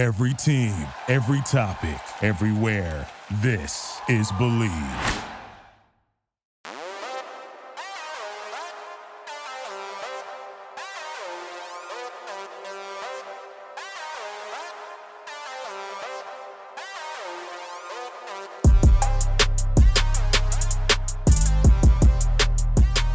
Every team, every topic, everywhere. This is Believe.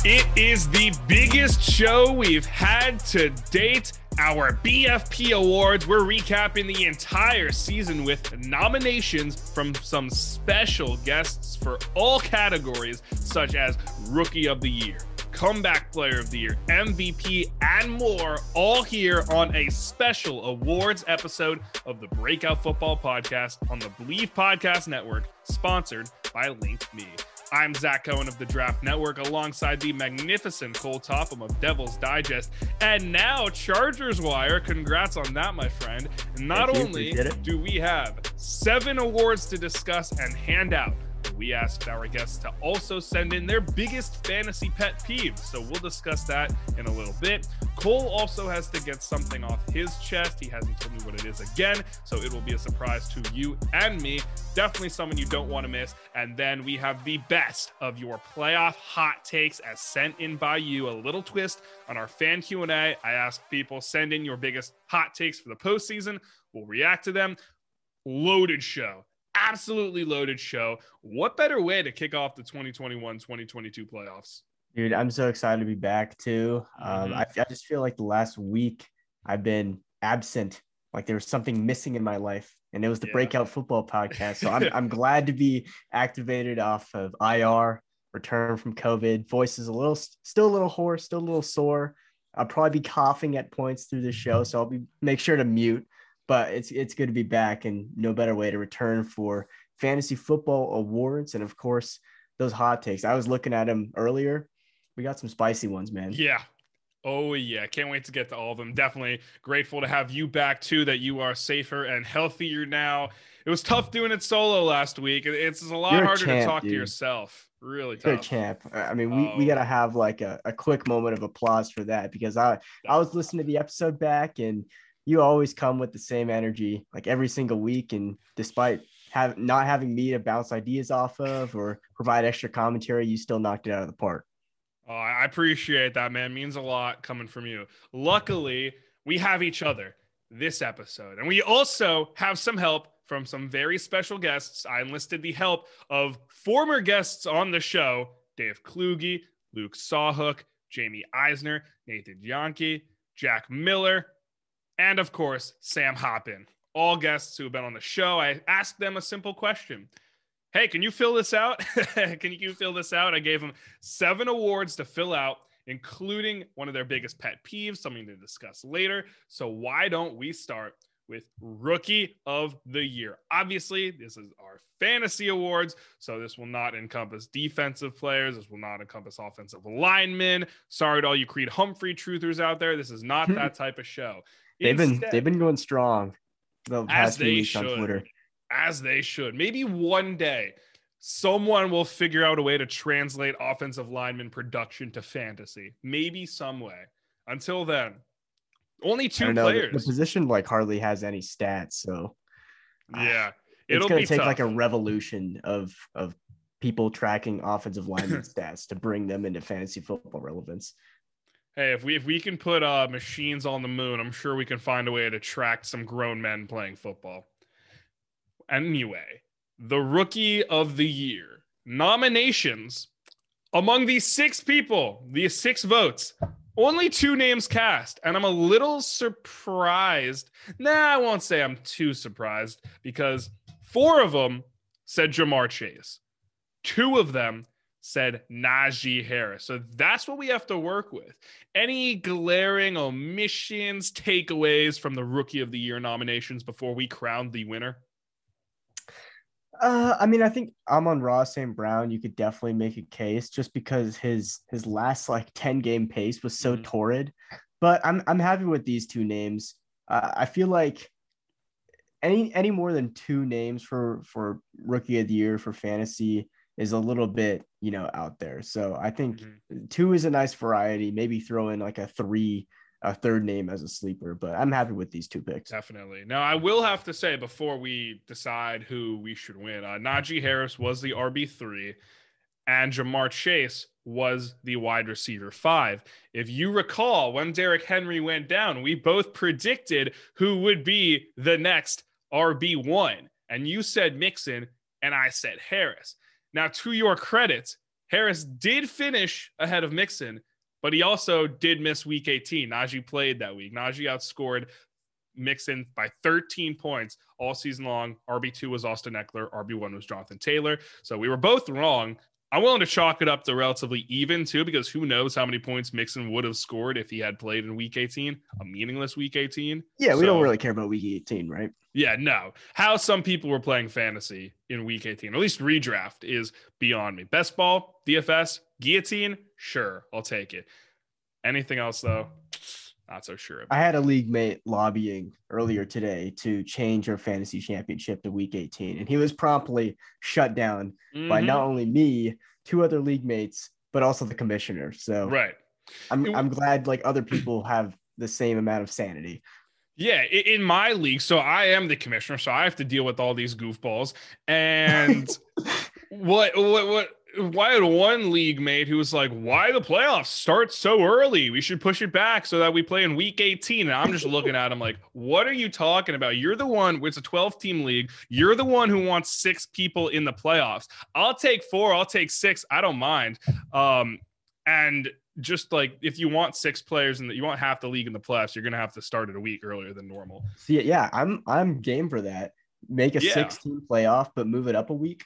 It is the biggest show we've had to date. Our BFP Awards. We're recapping the entire season with nominations from some special guests for all categories, such as Rookie of the Year, Comeback Player of the Year, MVP, and more, all here on a special awards episode of the Breakout Football Podcast on the Believe Podcast Network, sponsored by Link Me. I'm Zach Cohen of the Draft Network alongside the magnificent Cole Topham of Devil's Digest. And now Chargers Wire. Congrats on that, my friend. And not only do we have seven awards to discuss and hand out, we asked our guests to also send in their biggest fantasy pet peeves. So we'll discuss that in a little bit. Cole also has to get something off his chest. He hasn't told me what it is again, so it will be a surprise to you and me. Definitely someone you don't want to miss. And then we have the best of your playoff hot takes as sent in by you. A little twist on our fan Q&A. I asked people send in your biggest hot takes for the postseason. We'll react to them. Loaded show absolutely loaded show. What better way to kick off the 2021 2022 playoffs? Dude, I'm so excited to be back too. Um, Mhm. I, I just feel like the last week I've been absent, like there was something missing in my life, and it was the Yeah. Breakout Football Podcast. So I'm I'm glad to be activated off of IR, return from COVID. Voice is a little, still a little hoarse, still a little sore. I'll probably be coughing at points through the show, so I'll be make sure to mute. But it's it's good to be back, and no better way to return for fantasy football awards, and of course those hot takes. I was looking at them earlier. We got some spicy ones, man. Yeah. Oh, yeah. Can't wait to get to all of them. Definitely grateful to have you back, too, that you are safer and healthier now. It was tough doing it solo last week. It's a lot You're a harder to champ, talk to yourself. Really You're a tough. champ. I mean, we, we Oh. gotta have like a, a quick moment of applause for that because I I was listening to the episode back and you always come with the same energy like every single week and despite have not having me to bounce ideas off of or provide extra commentary, you still knocked it out of the park. Oh, I appreciate that, man. Means a lot coming from you. Luckily, we have each other this episode. And we also have some help from some very special guests. I enlisted the help of former guests on the show Dave Kluge, Luke Sawhook, Jamie Eisner, Nathan Yankee, Jack Miller, and of course, Sam Hoppin. All guests who have been on the show. I asked them a simple question Hey, can you fill this out? can you fill this out? I gave them seven awards to fill out, including one of their biggest pet peeves, something to discuss later. So, why don't we start with Rookie of the Year? Obviously, this is our fantasy awards, so this will not encompass defensive players. This will not encompass offensive linemen. Sorry to all you Creed Humphrey truthers out there. This is not hmm. that type of show. They've been they've been going strong the as past few weeks on should, Twitter. as they should. Maybe one day someone will figure out a way to translate offensive lineman production to fantasy. Maybe some way. Until then, only two know, the- The, players. position like hardly has any stats, so yeah, ah, it's it'll going be to take tough. like a revolution of of people tracking offensive lineman stats to bring them into fantasy football relevance. Hey, if we if we can put uh, machines on the moon, I'm sure we can find a way to track some grown men playing football. Anyway, the rookie of the year nominations among these six people, these six votes, only two names cast. And I'm a little surprised. Nah, I won't say I'm too surprised because four of them said Ja'Marr Chase, two of them said Najee Harris. So that's what we have to work with. Any glaring omissions, takeaways from the rookie of the year nominations before we crown the winner? Uh, I mean, I think Amon-Ra St. Brown, you could definitely make a case just because his his last like 10 game pace was so Mhm. torrid. But I'm I'm happy with these two names. Uh, I feel like any any more than two names for for rookie of the year for fantasy is a little bit you know out there. So I think Mhm. two is a nice variety. Maybe throw in like a three a third name as a sleeper, but I'm happy with these two picks. Definitely. Now, I will have to say before we decide who we should win, uh, Najee Harris was the RB3 and Ja'Marr Chase was the wide receiver five. If you recall, when Derrick Henry went down, we both predicted who would be the next RB1. And you said Mixon, and I said Harris. Now, to your credit, Harris did finish ahead of Mixon, but he also did miss week 18. Najee played that week. Najee outscored Mixon by 13 points all season long. RB2 was Austin Ekeler, RB1 was Jonathan Taylor. So we were both wrong. I'm willing to chalk it up to relatively even too, because who knows how many points Mixon would have scored if he had played in week 18, a meaningless week 18. Yeah, we so, don't really care about week 18, right? Yeah, no. How some people were playing fantasy in week 18, at least redraft, is beyond me. Best ball, DFS, guillotine, sure, I'll take it. Anything else though? Not so sure. I had a league mate lobbying earlier today to change our fantasy championship to week 18, and he was promptly shut down mm-hmm. by not only me, two other league mates, but also the commissioner. So right, I'm I'm glad like other people have the same amount of sanity. Yeah, in my league, so I am the commissioner, so I have to deal with all these goofballs. And what what what why had one league mate who was like, "Why the playoffs start so early? We should push it back so that we play in week 18." And I'm just looking at him like, "What are you talking about? You're the one. It's a 12 team league. You're the one who wants six people in the playoffs. I'll take four. I'll take six. I don't mind." Um, and just like if you want six players and you want half the league in the playoffs, you're gonna have to start it a week earlier than normal. See, yeah, I'm I'm game for that. Make a yeah. 16 playoff, but move it up a week.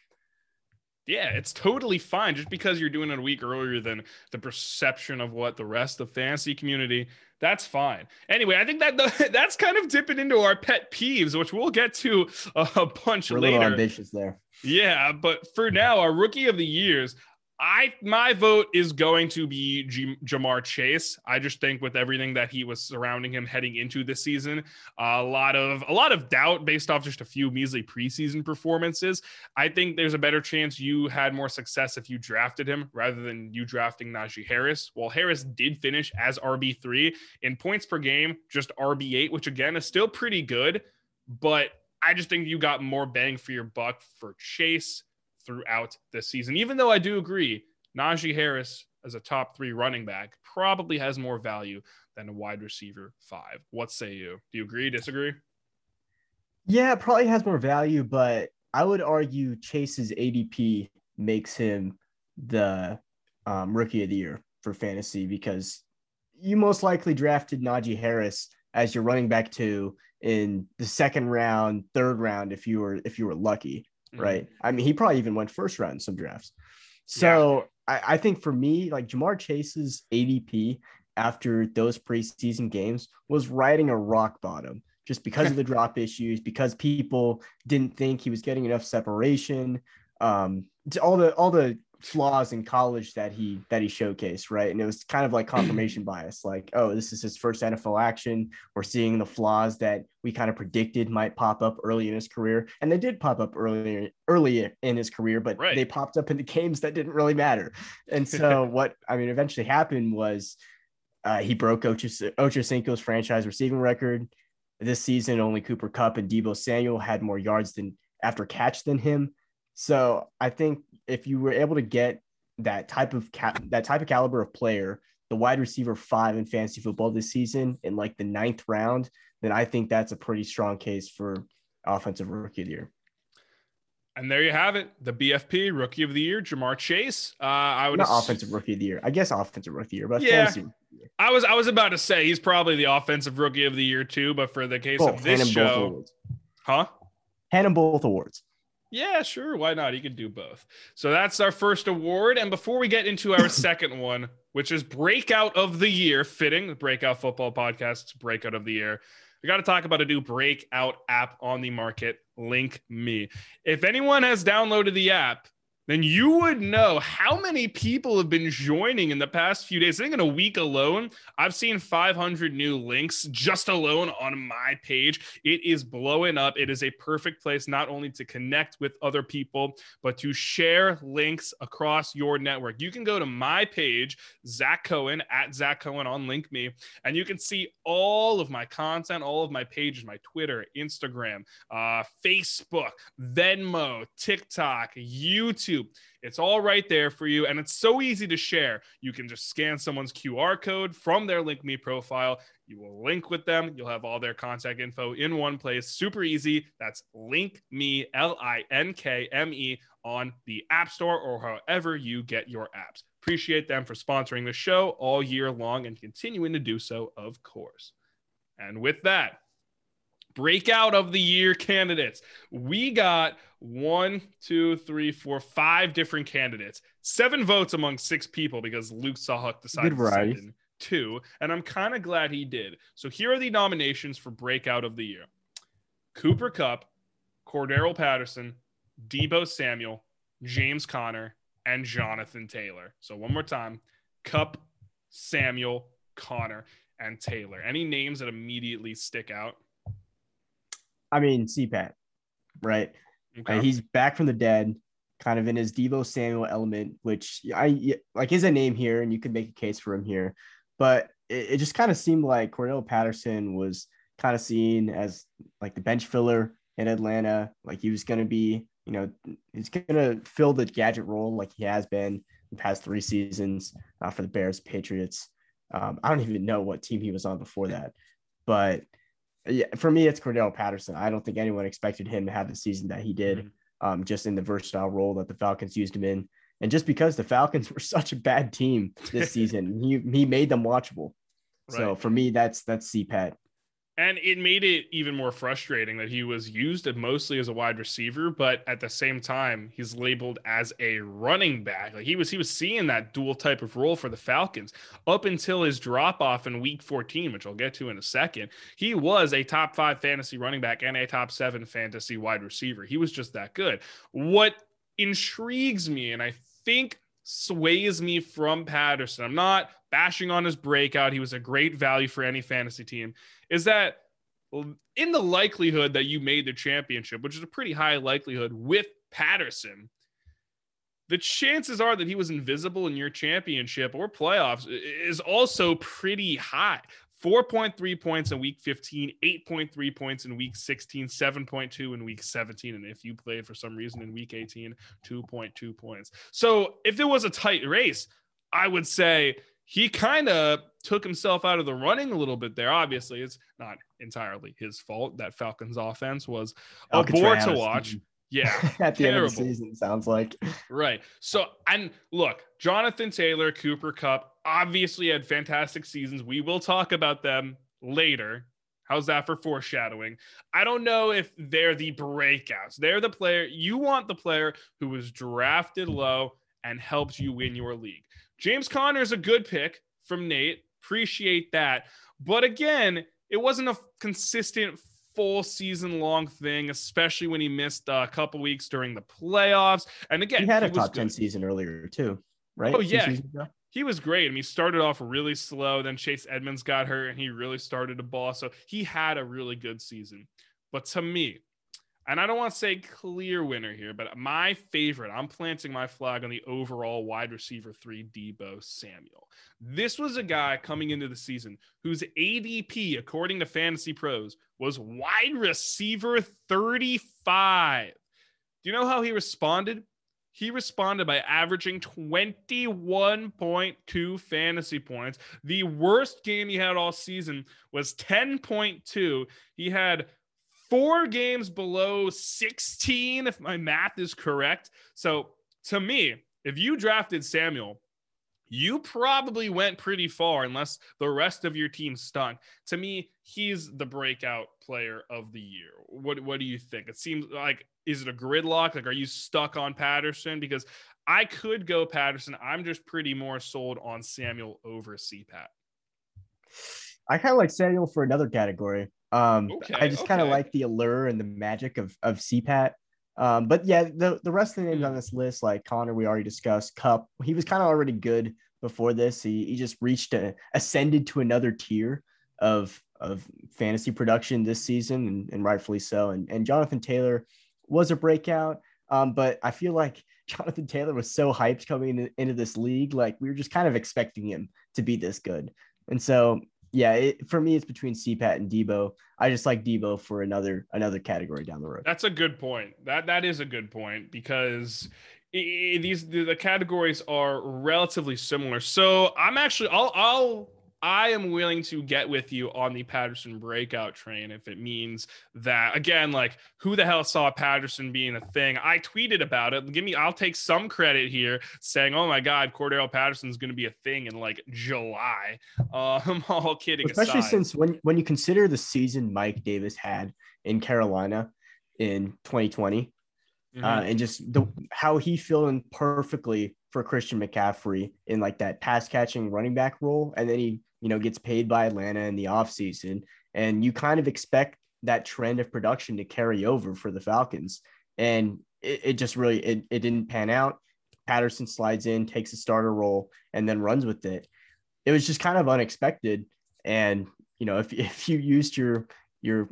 Yeah, it's totally fine just because you're doing it a week earlier than the perception of what the rest of the fantasy community. That's fine. Anyway, I think that that's kind of dipping into our pet peeves, which we'll get to a bunch We're later. A little ambitious there. Yeah, but for now, our rookie of the years, I my vote is going to be G- Ja'Marr Chase. I just think with everything that he was surrounding him heading into this season, a lot of a lot of doubt based off just a few measly preseason performances. I think there's a better chance you had more success if you drafted him rather than you drafting Najee Harris. While Harris did finish as RB three in points per game, just RB eight, which again is still pretty good, but I just think you got more bang for your buck for Chase throughout this season. Even though I do agree, Najee Harris as a top three running back probably has more value than a wide receiver five. What say you? Do you agree? Disagree? Yeah, probably has more value, but I would argue Chase's ADP makes him the um, rookie of the year for fantasy because you most likely drafted Najee Harris as your running back two in the second round, third round if you were if you were lucky mm-hmm. right? I mean, he probably even went first round in some drafts. So yeah. I, I think for me, like Ja'Marr Chase's ADP after those preseason games was riding a rock bottom just because of the drop issues, because people didn't think he was getting enough separation. Um, all the all the flaws in college that he that he showcased, right? And it was kind of like confirmation bias, like, oh, this is his first NFL action. We're seeing the flaws that we kind of predicted might pop up early in his career, and they did pop up earlier early in his career, but right. they popped up in the games that didn't really matter. And so what I mean eventually happened was uh, he broke Ocho, Ocho Cinco's franchise receiving record. This season, only Cooper Kupp and Deebo Samuel had more yards than after catch than him. So I think if you were able to get that type of cap, that type of caliber of player, the wide receiver five in fantasy football this season in like the ninth round, then I think that's a pretty strong case for offensive rookie of the year. And there you have it, the BFP rookie of the year, Ja'Marr Chase. Uh, I would not ass- offensive rookie of the year. I guess offensive rookie of the year, but yeah, I was I was about to say he's probably the offensive rookie of the year too. But for the case both, of this show, huh? Hand him both awards. Yeah, sure. Why not? He can do both. So that's our first award. And before we get into our second one, which is Breakout of the Year, fitting the Breakout Football Podcast's Breakout of the Year, we got to talk about a new Breakout app on the market, Link Me. If anyone has downloaded the app, then you would know how many people have been joining in the past few days. I think in a week alone, I've seen 500 new links just alone on my page. It is blowing up. It is a perfect place not only to connect with other people, but to share links across your network. You can go to my page, Zach Cohen at Zach Cohen on Link Me, and you can see all of my content, all of my pages, my Twitter, Instagram, uh, Facebook, Venmo, TikTok, YouTube. It's all right there for you. And it's so easy to share. You can just scan someone's QR code from their Link Me profile. You will link with them. You'll have all their contact info in one place. Super easy. That's Link Me, L I N K M E, on the App Store or however you get your apps. Appreciate them for sponsoring the show all year long and continuing to do so, of course. And with that, breakout of the year candidates. We got one, two, three, four, five different candidates. Seven votes among six people because Luke Sawhuck decided to two, and I'm kind of glad he did. So here are the nominations for breakout of the year: Cooper Kupp, Cordarrelle Patterson, Deebo Samuel, James Conner, and Jonathan Taylor. So one more time: Cup, Samuel, Connor, and Taylor. Any names that immediately stick out? I mean, CPAT, right? Okay. He's back from the dead, kind of in his Deebo Samuel element, which I like is a name here, and you could make a case for him here. But it, it just kind of seemed like Cordarrelle Patterson was kind of seen as like the bench filler in Atlanta. Like he was going to be, you know, he's going to fill the gadget role like he has been the past three seasons uh, for the Bears, Patriots. Um, I don't even know what team he was on before that, but yeah, for me, it's Cordarrelle Patterson. I don't think anyone expected him to have the season that he did, mm-hmm. um, just in the versatile role that the Falcons used him in. And just because the Falcons were such a bad team this season, he, he made them watchable. Right. So for me, that's that's CPAT. And it made it even more frustrating that he was used mostly as a wide receiver, but at the same time, he's labeled as a running back. Like he was he was seeing that dual type of role for the Falcons up until his drop off in week 14, which I'll get to in a second. He was a top 5 fantasy running back and a top 7 fantasy wide receiver. He was just that good. What intrigues me and I think sways me from Patterson. I'm not bashing on his breakout. He was a great value for any fantasy team. Is that in the likelihood that you made the championship, which is a pretty high likelihood with Patterson, the chances are that he was invisible in your championship or playoffs is also pretty high. 4.3 points in week 15, 8.3 points in week 16, 7.2 in week 17. And if you played for some reason in week 18, 2.2 points. So if it was a tight race, I would say he kind of took himself out of the running a little bit there. Obviously, it's not entirely his fault that Falcons offense was a bore to watch. Mm-hmm. Yeah. At the terrible. end of the season, sounds like. Right. So, and look, Jonathan Taylor, Cooper Kupp obviously had fantastic seasons. We will talk about them later. How's that for foreshadowing? I don't know if they're the breakouts. They're the player you want the player who was drafted low and helps you win your league. James Conner is a good pick from Nate. Appreciate that. But again, it wasn't a consistent full season long thing, especially when he missed a couple weeks during the playoffs. And again, he had a top 10 season earlier too, right? Oh, yeah. He was great. I mean, he started off really slow. Then Chase Edmonds got hurt and he really started to ball. So he had a really good season. But to me, and I don't want to say clear winner here, but my favorite, I'm planting my flag on the overall wide receiver three, Deebo Samuel. This was a guy coming into the season whose ADP, according to Fantasy Pros, was wide receiver 35. Do you know how he responded? He responded by averaging 21.2 fantasy points. The worst game he had all season was 10.2. He had four games below 16, if my math is correct. So to me, if you drafted Samuel, you probably went pretty far unless the rest of your team stunk. To me, he's the breakout player of the year. What what do you think? It seems like is it a gridlock? Like are you stuck on Patterson? Because I could go Patterson. I'm just pretty more sold on Samuel over CPAT. I kind of like Samuel for another category. Um, okay, I just kind of like the allure and the magic of of CPAT. Um, but yeah, the, the rest of the names on this list, like Conner, we already discussed. Kupp, he was kind of already good before this. He, he just reached a ascended to another tier of of fantasy production this season, and, and rightfully so. And and Jonathan Taylor was a breakout, um, but I feel like Jonathan Taylor was so hyped coming into this league, like we were just kind of expecting him to be this good. And so yeah, it, for me, it's between CPAT and Deebo. I just like Deebo for another another category down the road. That's a good point. That that is a good point because these the, the categories are relatively similar. So I'm actually I'll I'll I am willing to get with you on the Patterson breakout train if it means that again, like who the hell saw Patterson being a thing? I tweeted about it. Give me, I'll take some credit here, saying, "Oh my God, Cordarrelle Patterson's going to be a thing in like July." Um, I'm all kidding, especially aside. since when when you consider the season Mike Davis had in Carolina in 2020, mm-hmm. uh, and just the how he filled in perfectly for Christian McCaffrey in like that pass catching running back role, and then he you know, gets paid by Atlanta in the offseason. And you kind of expect that trend of production to carry over for the Falcons. And it, it just really it, it didn't pan out. Patterson slides in, takes a starter role, and then runs with it. It was just kind of unexpected. And you know, if if you used your your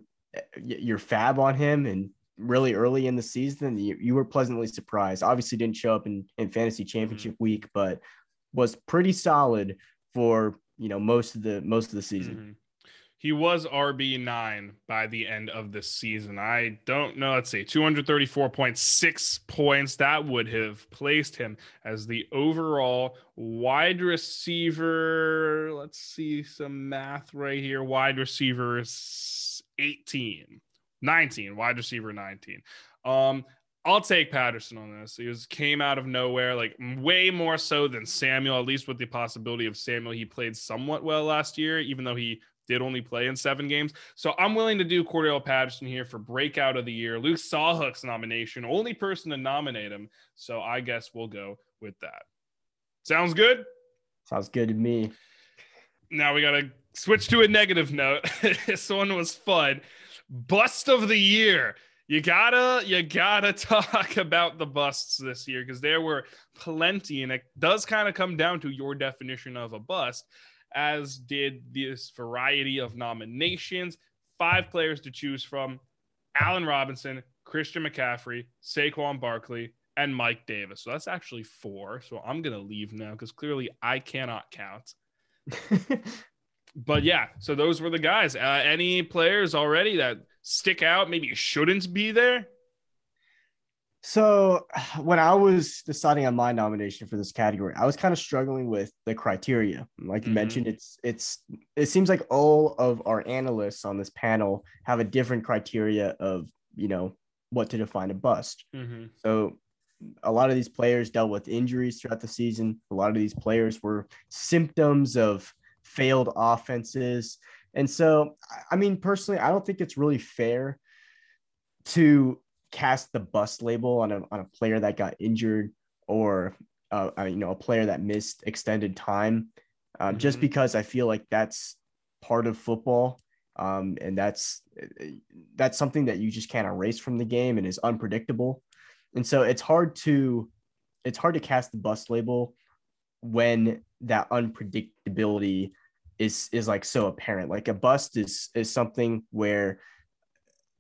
your FAAB on him and really early in the season, you, you were pleasantly surprised. Obviously, didn't show up in, in fantasy championship mm-hmm. week, but was pretty solid for you know most of the most of the season. Mm-hmm. He was RB nine by the end of the season. I don't know. Let's see, two hundred thirty four point six points. That would have placed him as the overall wide receiver. Let's see some math right here. Wide receiver 18, 19. Wide receiver 19. Um, I'll take Patterson on this. He was came out of nowhere, like way more so than Samuel. At least with the possibility of Samuel, he played somewhat well last year, even though he did only play in seven games. So I'm willing to do Cordarrelle Patterson here for breakout of the year. Luke Sawhook's nomination, only person to nominate him. So I guess we'll go with that. Sounds good. Sounds good to me. Now we gotta switch to a negative note. this one was fun. Bust of the year you gotta you gotta talk about the busts this year because there were plenty and it does kind of come down to your definition of a bust as did this variety of nominations. Five players to choose from allen robinson christian mccaffrey saquon barkley and mike davis. So that's actually four. So i'm gonna leave now because clearly i cannot count. But yeah so those were the guys. Uh, any players already that stick out, maybe it shouldn't be there? So when I was deciding on my nomination for this category, I was kind of struggling with the criteria. Like you mm-hmm. mentioned, it's it's it seems like all of our analysts on this panel have a different criteria of you know what to define a bust. Mm-hmm. So a lot of these players dealt with injuries throughout the season. A lot of these players were symptoms of failed offenses. And so, I mean, personally, I don't think it's really fair to cast the bust label on a, on a player that got injured or, uh, you know, a player that missed extended time, um, mm-hmm. just because I feel like that's part of football. Um, and that's that's something that you just can't erase from the game and is unpredictable. And so it's hard to it's hard to cast the bust label when that unpredictability is is like so apparent. Like a bust is is something where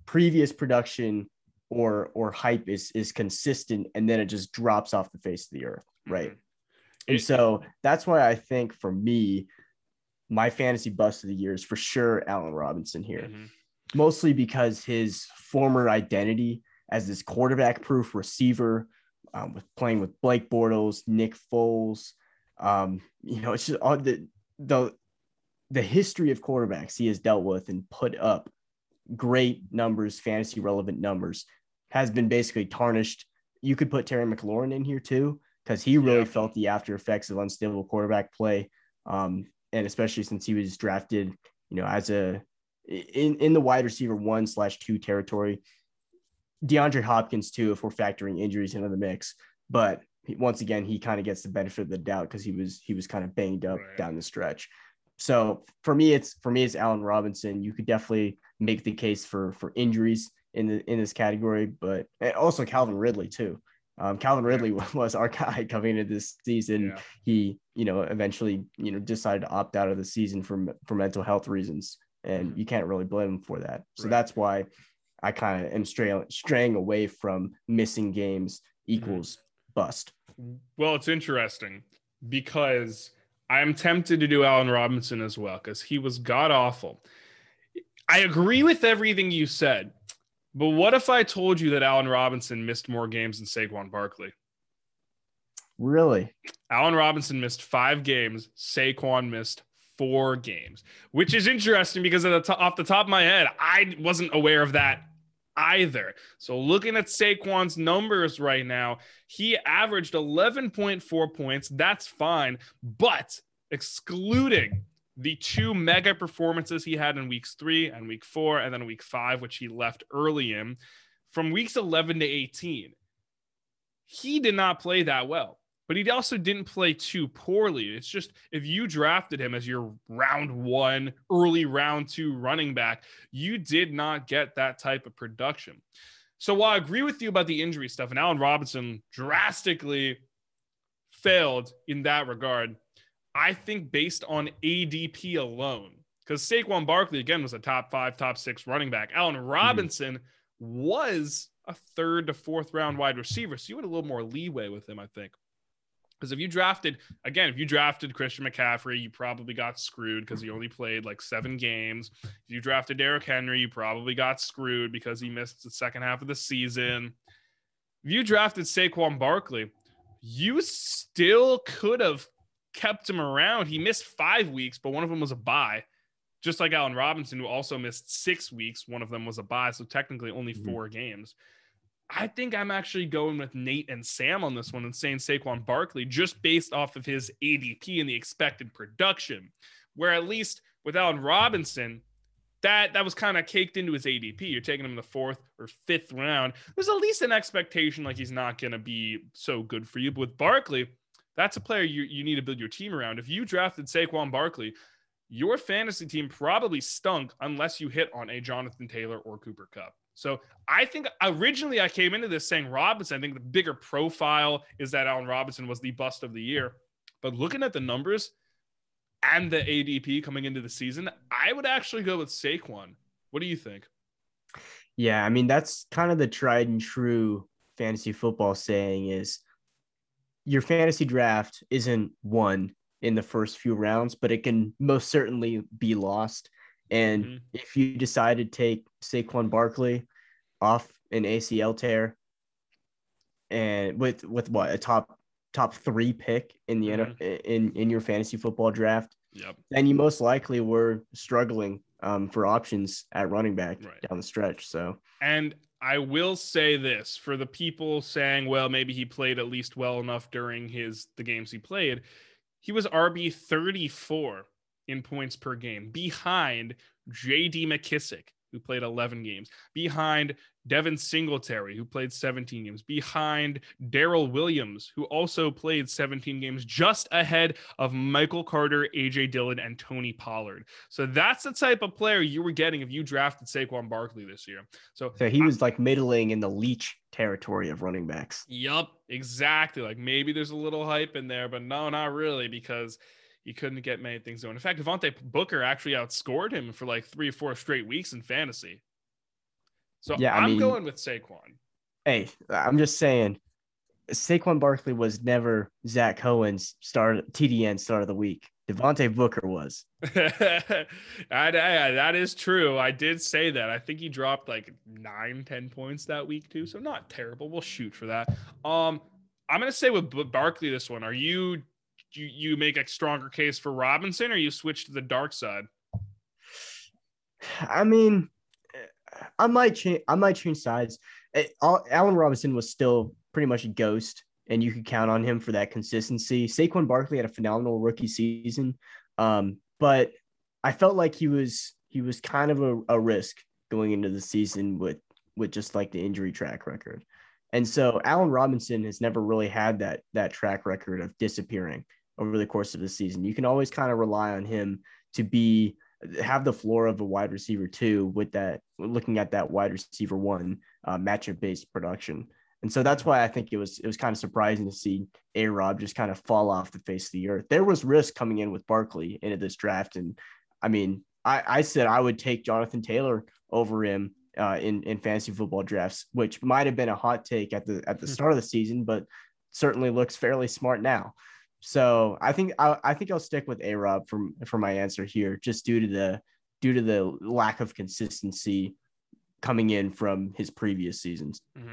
previous production or or hype is is consistent and then it just drops off the face of the earth, right? Mm-hmm. And so that's why I think for me, my fantasy bust of the year is for sure Allen Robinson here. Mm-hmm. Mostly because his former identity as this quarterback proof receiver, um, with playing with Blake Bortles, Nick Foles, um, you know, it's just all the the the history of quarterbacks he has dealt with and put up great numbers, fantasy relevant numbers, has been basically tarnished. You could put Terry McLaurin in here too, because he really yeah. felt the after effects of unstable quarterback play. Um, and especially since he was drafted, you know, as a in, in the wide receiver one slash two territory. DeAndre Hopkins too, if we're factoring injuries into the mix. But once again, he kind of gets the benefit of the doubt because he was he was kind of banged up right. down the stretch. So for me, it's for me, it's Allen Robinson. You could definitely make the case for for injuries in the in this category, but also Calvin Ridley too. Um, Calvin Ridley was our guy coming into this season. Yeah. He, you know, eventually, you know, decided to opt out of the season for for mental health reasons, and mm-hmm. you can't really blame him for that. So right. that's why I kind of am straying straying away from missing games equals mm-hmm. bust. Well, it's interesting because I'm tempted to do Allen Robinson as well because he was god awful. I agree with everything you said, but what if I told you that Allen Robinson missed more games than Saquon Barkley? Really? Allen Robinson missed five games. Saquon missed four games, which is interesting because the to- off the top of my head, I wasn't aware of that either. So looking at Saquon's numbers right now, he averaged 11.4 points. That's fine, but excluding the two mega performances he had in weeks three and week four, and then week five, which he left early in, from weeks 11 to 18, he did not play that well. But he also didn't play too poorly. It's just if you drafted him as your round one, early round two running back, you did not get that type of production. So while I agree with you about the injury stuff, and Allen Robinson drastically failed in that regard, I think based on ADP alone, because Saquon Barkley again was a top five, top six running back. Allen mm-hmm. Robinson mm-hmm. was a third to fourth round wide receiver, so you had a little more leeway with him, I think. Because if you drafted again, if you drafted Christian McCaffrey, you probably got screwed because he only played like seven games. If you drafted Derrick Henry, you probably got screwed because he missed the second half of the season. If you drafted Saquon Barkley, you still could have kept him around. He missed five weeks, but one of them was a bye, just like Allen Robinson, who also missed six weeks. One of them was a bye, so technically only mm-hmm. 4 games. I think I'm actually going with Nate and Sam on this one and saying Saquon Barkley just based off of his ADP and the expected production. Where at least with Allen Robinson, that that was kind of caked into his ADP. You're taking him in the fourth or fifth round. There's at least an expectation like he's not going to be so good for you. But with Barkley, that's a player you, you need to build your team around. If you drafted Saquon Barkley, your fantasy team probably stunk unless you hit on a Jonathan Taylor or Cooper Kupp. So I think originally I came into this saying Robinson. I think the bigger profile is that Allen Robinson was the bust of the year. But looking at the numbers and the ADP coming into the season, I would actually go with Saquon. What do you think? Yeah, I mean that's kind of the tried and true fantasy football saying is your fantasy draft isn't won in the first few rounds, but it can most certainly be lost. And mm-hmm. if you decide to take Saquon Barkley off an ACL tear, and with with what a top top three pick in the mm-hmm. in in your fantasy football draft, yep. then you most likely were struggling um, for options at running back right. down the stretch. So and I will say this for the people saying, well, maybe he played at least well enough during his the games he played. He was RB 34 in points per game behind JD McKissic, who played 11 games, behind Devin Singletary, who played 17 games, behind Darrel Williams, who also played 17 games, just ahead of Michael Carter, AJ Dillon, and Tony Pollard. So that's the type of player you were getting if you drafted Saquon Barkley this year. So, so he was like middling in the leech territory of running backs. Yup, exactly. Like maybe there's a little hype in there, but no, not really, because he couldn't get many things going. In fact, Devontae Booker actually outscored him for like three or four straight weeks in fantasy. So yeah, I'm I mean, going with Saquon. Hey, I'm just saying, Saquon Barkley was never Zach Cohen's start TDN start of the week. Devontae Booker was. I, I, that is true. I did say that. I think he dropped like nine, 10 points that week too. So not terrible. We'll shoot for that. Um, I'm gonna say with Barkley this one. Are you you you make a stronger case for Robinson, or you switch to the dark side? I mean, I might change. I might change sides. It, all, Allen Robinson was still pretty much a ghost, and you could count on him for that consistency. Saquon Barkley had a phenomenal rookie season, um, but I felt like he was he was kind of a, a risk going into the season with with just like the injury track record. And so Allen Robinson has never really had that that track record of disappearing over the course of the season. You can always kind of rely on him to be have the floor of a wide receiver two with that looking at that wide receiver one uh, matchup based production. And so that's why I think it was it was kind of surprising to see A Rob just kind of fall off the face of the earth. There was risk coming in with Barkley into this draft. And I mean, I, I said I would take Jonathan Taylor over him uh, in, in fantasy football drafts, which might have been a hot take at the at the hmm. start of the season, but certainly looks fairly smart now. So I think I, I think I'll stick with A Rob from for my answer here, just due to the due to the lack of consistency coming in from his previous seasons. Mm-hmm.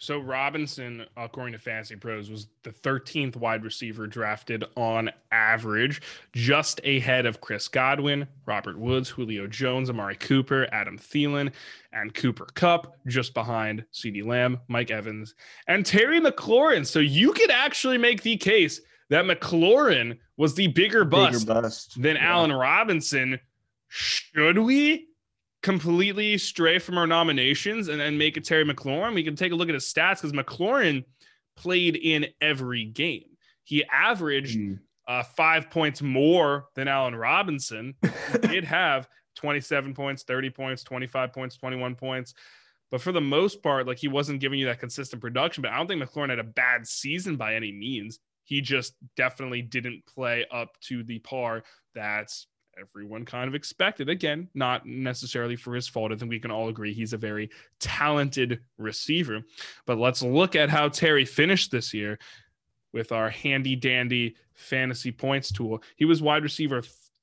So Robinson, according to Fantasy Pros, was the 13th wide receiver drafted on average, just ahead of Chris Godwin, Robert Woods, Julio Jones, Amari Cooper, Adam Thielen, and Cooper Kupp, just behind CeeDee Lamb, Mike Evans, and Terry McLaurin. So you could actually make the case that McLaurin was the bigger bust, bigger bust. than yeah. Allen Robinson. Should we completely stray from our nominations and then make it Terry McLaurin? We can take a look at his stats because McLaurin played in every game. He averaged mm. uh, five points more than Allen Robinson. he did have 27 points, 30 points, 25 points, 21 points. But for the most part, like he wasn't giving you that consistent production. But I don't think McLaurin had a bad season by any means. He just definitely didn't play up to the par that everyone kind of expected. Again, not necessarily for his fault. I think we can all agree he's a very talented receiver. But let's look at how Terry finished this year with our handy dandy fantasy points tool. He was wide receiver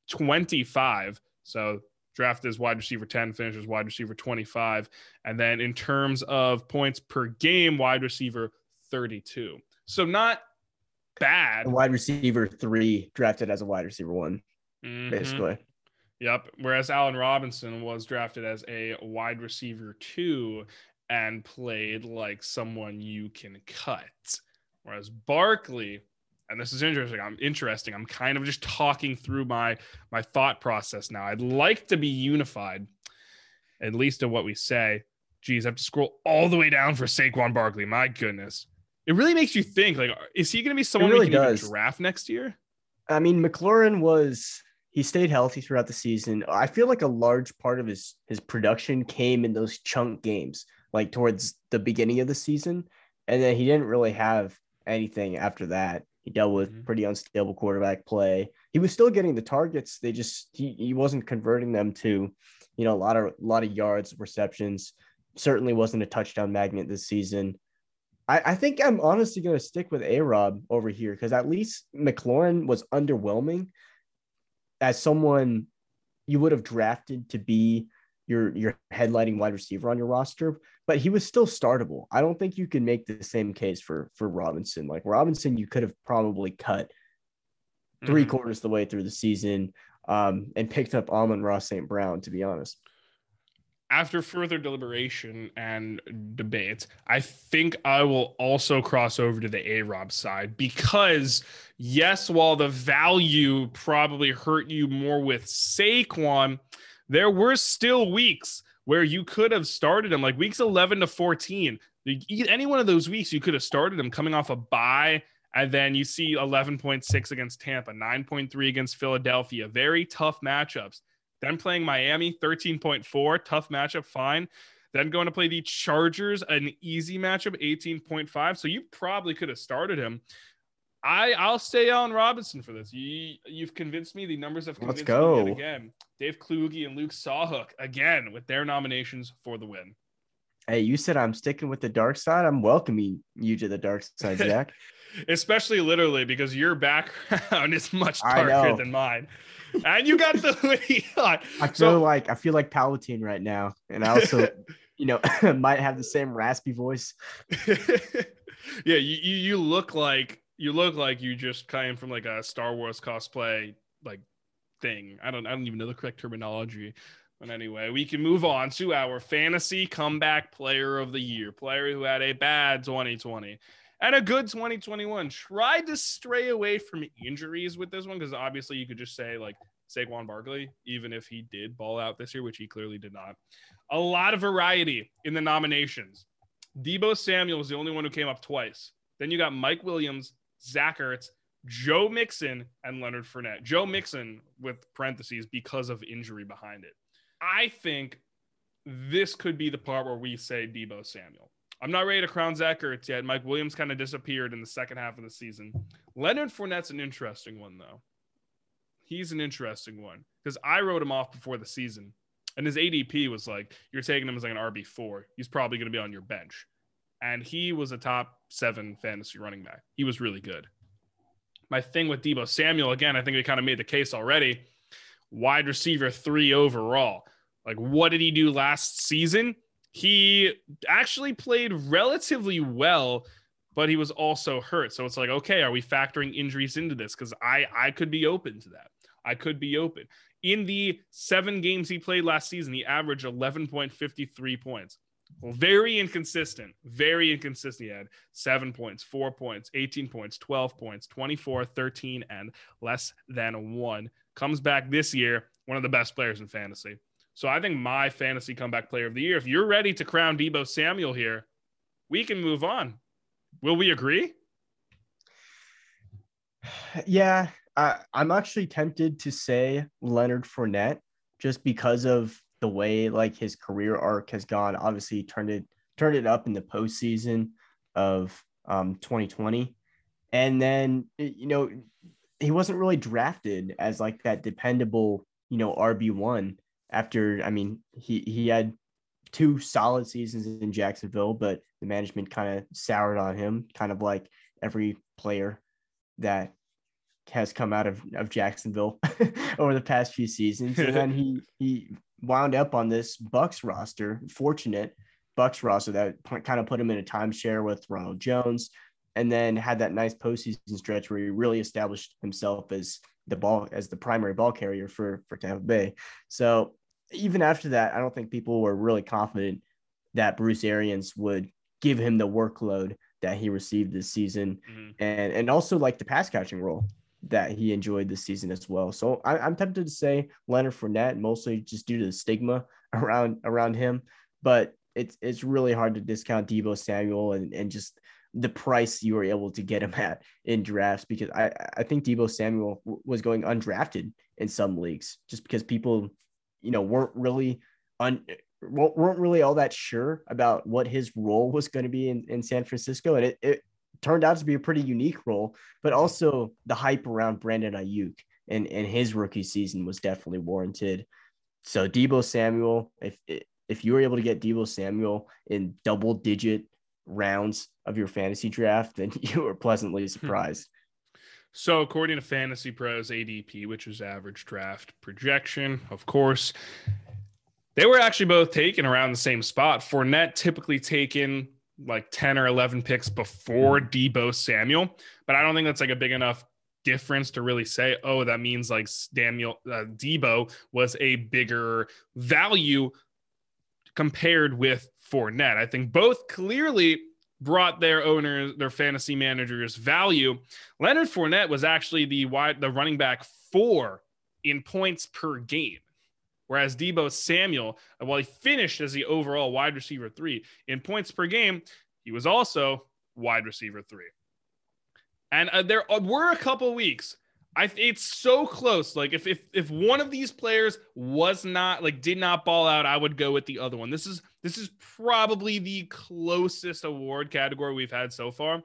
25. So drafted as wide receiver 10, finished as wide receiver 25. And then in terms of points per game, wide receiver 32. So not bad. Wide receiver three drafted as a wide receiver one, mm-hmm. basically. Yep. Whereas Allen Robinson was drafted as a wide receiver two and played like someone you can cut. Whereas Barkley, and this is interesting. I'm interesting. I'm kind of just talking through my my thought process now. I'd like to be unified, at least in what we say. Geez, I have to scroll all the way down for Saquon Barkley. My goodness it really makes you think like is he going to be someone really we can does. draft next year i mean mclaurin was he stayed healthy throughout the season. I feel like a large part of his his production came in those chunk games like towards the beginning of the season. And then he didn't really have anything after that. He dealt with mm-hmm. pretty unstable quarterback play. He was still getting the targets. They just he, he wasn't converting them to you know a lot of a lot of yards receptions. Certainly wasn't a touchdown magnet this season. I, I think I'm honestly going to stick with A Rob over here because at least McLaurin was underwhelming as someone you would have drafted to be your your headlighting wide receiver on your roster, but he was still startable. I don't think you can make the same case for for Robinson. Like Robinson, you could have probably cut 3 mm-hmm. quarters the way through the season um, and picked up Amon-Ra St. Brown. To be honest, after further deliberation and debate, I think I will also cross over to the A Rob side because, yes, while the value probably hurt you more with Saquon, there were still weeks where you could have started him, like weeks 11 to 14. Any one of those weeks, you could have started him coming off a bye. And then you see 11.6 against Tampa, 9.3 against Philadelphia. Very tough matchups. Then playing Miami, 13.4, tough matchup, fine. Then going to play the Chargers, an easy matchup, 18.5. So you probably could have started him. I I'll stay on Robinson for this. You you've convinced me. The numbers have convinced Let's go. me again. Dave Kluge and Luke Sawhook again with their nominations for the win. Hey, you said I'm sticking with the dark side. I'm welcoming you to the dark side, Zach. Especially literally because your background is much darker than mine and you got the hoodie on. I feel so, like I feel like Palpatine right now, and I also, you know, might have the same raspy voice. yeah, you, you look like you look like you just came from like a Star Wars cosplay like thing. I don't I don't even know the correct terminology. But anyway, we can move on to our fantasy comeback player of the year, player who had a bad 2020 and a good 2021. Tried to stray away from injuries with this one because obviously you could just say like Saquon Barkley, even if he did ball out this year, which he clearly did not. A lot of variety in the nominations. Deebo Samuel is the only one who came up twice. Then you got Mike Williams, Zach Ertz, Joe Mixon and Leonard Fournette. Joe Mixon with parentheses because of injury behind it. I think this could be the part where we say Deebo Samuel. I'm not ready to crown Zach Ertz yet. Mike Williams kind of disappeared in the second half of the season. Leonard Fournette's an interesting one, though. He's an interesting one because I wrote him off before the season, and his ADP was like, you're taking him as like an RB4. He's probably going to be on your bench. And he was a top seven fantasy running back. He was really good. My thing with Deebo Samuel, again, I think we kind of made the case already. Wide receiver three overall. Like, what did he do last season? He actually played relatively well, but he was also hurt. So it's like, okay, are we factoring injuries into this? Because I I could be open to that. I could be open. In the seven games he played last season, he averaged 11.53 points. Well, very inconsistent, very inconsistent. He had seven points, four points, 18 points, 12 points, 24, 13, and less than one. Comes back this year, one of the best players in fantasy. So I think my fantasy comeback player of the year, if you're ready to crown Deebo Samuel here, we can move on. Will we agree? Yeah, I, I'm actually tempted to say Leonard Fournette just because of the way like his career arc has gone. Obviously, turned it turned it up in the postseason of um, 2020, and then you know he wasn't really drafted as like that dependable you know RB one after I mean he he had two solid seasons in Jacksonville, but the management kind of soured on him, kind of like every player that has come out of, of Jacksonville over the past few seasons. And then he he wound up on this Bucks roster, fortunate Bucks roster that kind of put him in a timeshare with Ronald Jones, and then had that nice postseason stretch where he really established himself as the ball as the primary ball carrier for for Tampa Bay. So even after that, I don't think people were really confident that Bruce Arians would give him the workload that he received this season, mm-hmm. and and also like the pass catching role that he enjoyed this season as well. So I, am tempted to say Leonard Fournette, mostly just due to the stigma around around him, but it's it's really hard to discount Deebo Samuel and and just the price you were able to get him at in drafts because I I think Deebo Samuel w- was going undrafted in some leagues just because people you know weren't really un weren't really all that sure about what his role was going to be in, in San Francisco and it, it turned out to be a pretty unique role, but also the hype around Brandon Aiyuk and, and his rookie season was definitely warranted. So Deebo Samuel, if if you were able to get Deebo Samuel in double digit rounds of your fantasy draft, then you were pleasantly hmm. surprised. So, according to Fantasy Pros ADP, which is average draft projection, of course, they were actually both taken around the same spot. Fournette typically taken like 10 or 11 picks before Deebo Samuel, but I don't think that's like a big enough difference to really say, oh, that means like Daniel uh, Deebo was a bigger value compared with Fournette. I think both clearly brought their owners, their fantasy managers value. Leonard Fournette was actually the wide, the running back four in points per game. Whereas Deebo Samuel, while he finished as the overall wide receiver three in points per game, he was also wide receiver three. And uh, there were a couple weeks. I it's so close. Like if if if one of these players was not like did not ball out, I would go with the other one. This is this is probably the closest award category we've had so far.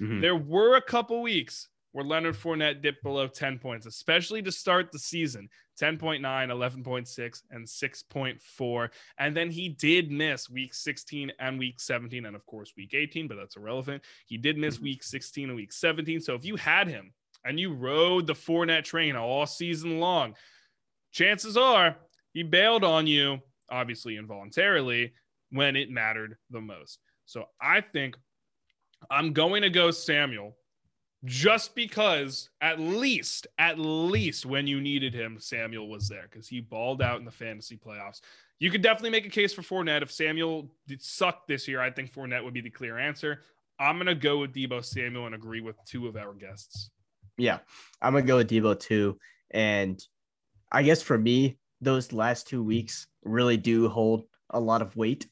Mm-hmm. There were a couple weeks where Leonard Fournette dipped below 10 points, especially to start the season. 10.9, 11.6, and 6.4. And then he did miss week 16 and week 17, and of course, week 18, but that's irrelevant. He did miss mm-hmm. week 16 and week 17. So if you had him and you rode the Fournette train all season long, chances are he bailed on you, obviously involuntarily, when it mattered the most. So I think I'm going to go Samuel just because at least at least when you needed him samuel was there because he balled out in the fantasy playoffs you could definitely make a case for Fournette. If Samuel did suck this year, I think Fournette would be the clear answer. I'm gonna go with Deebo Samuel and agree with two of our guests. Yeah, I'm gonna go with Deebo too. And I guess for me, those last two weeks really do hold a lot of weight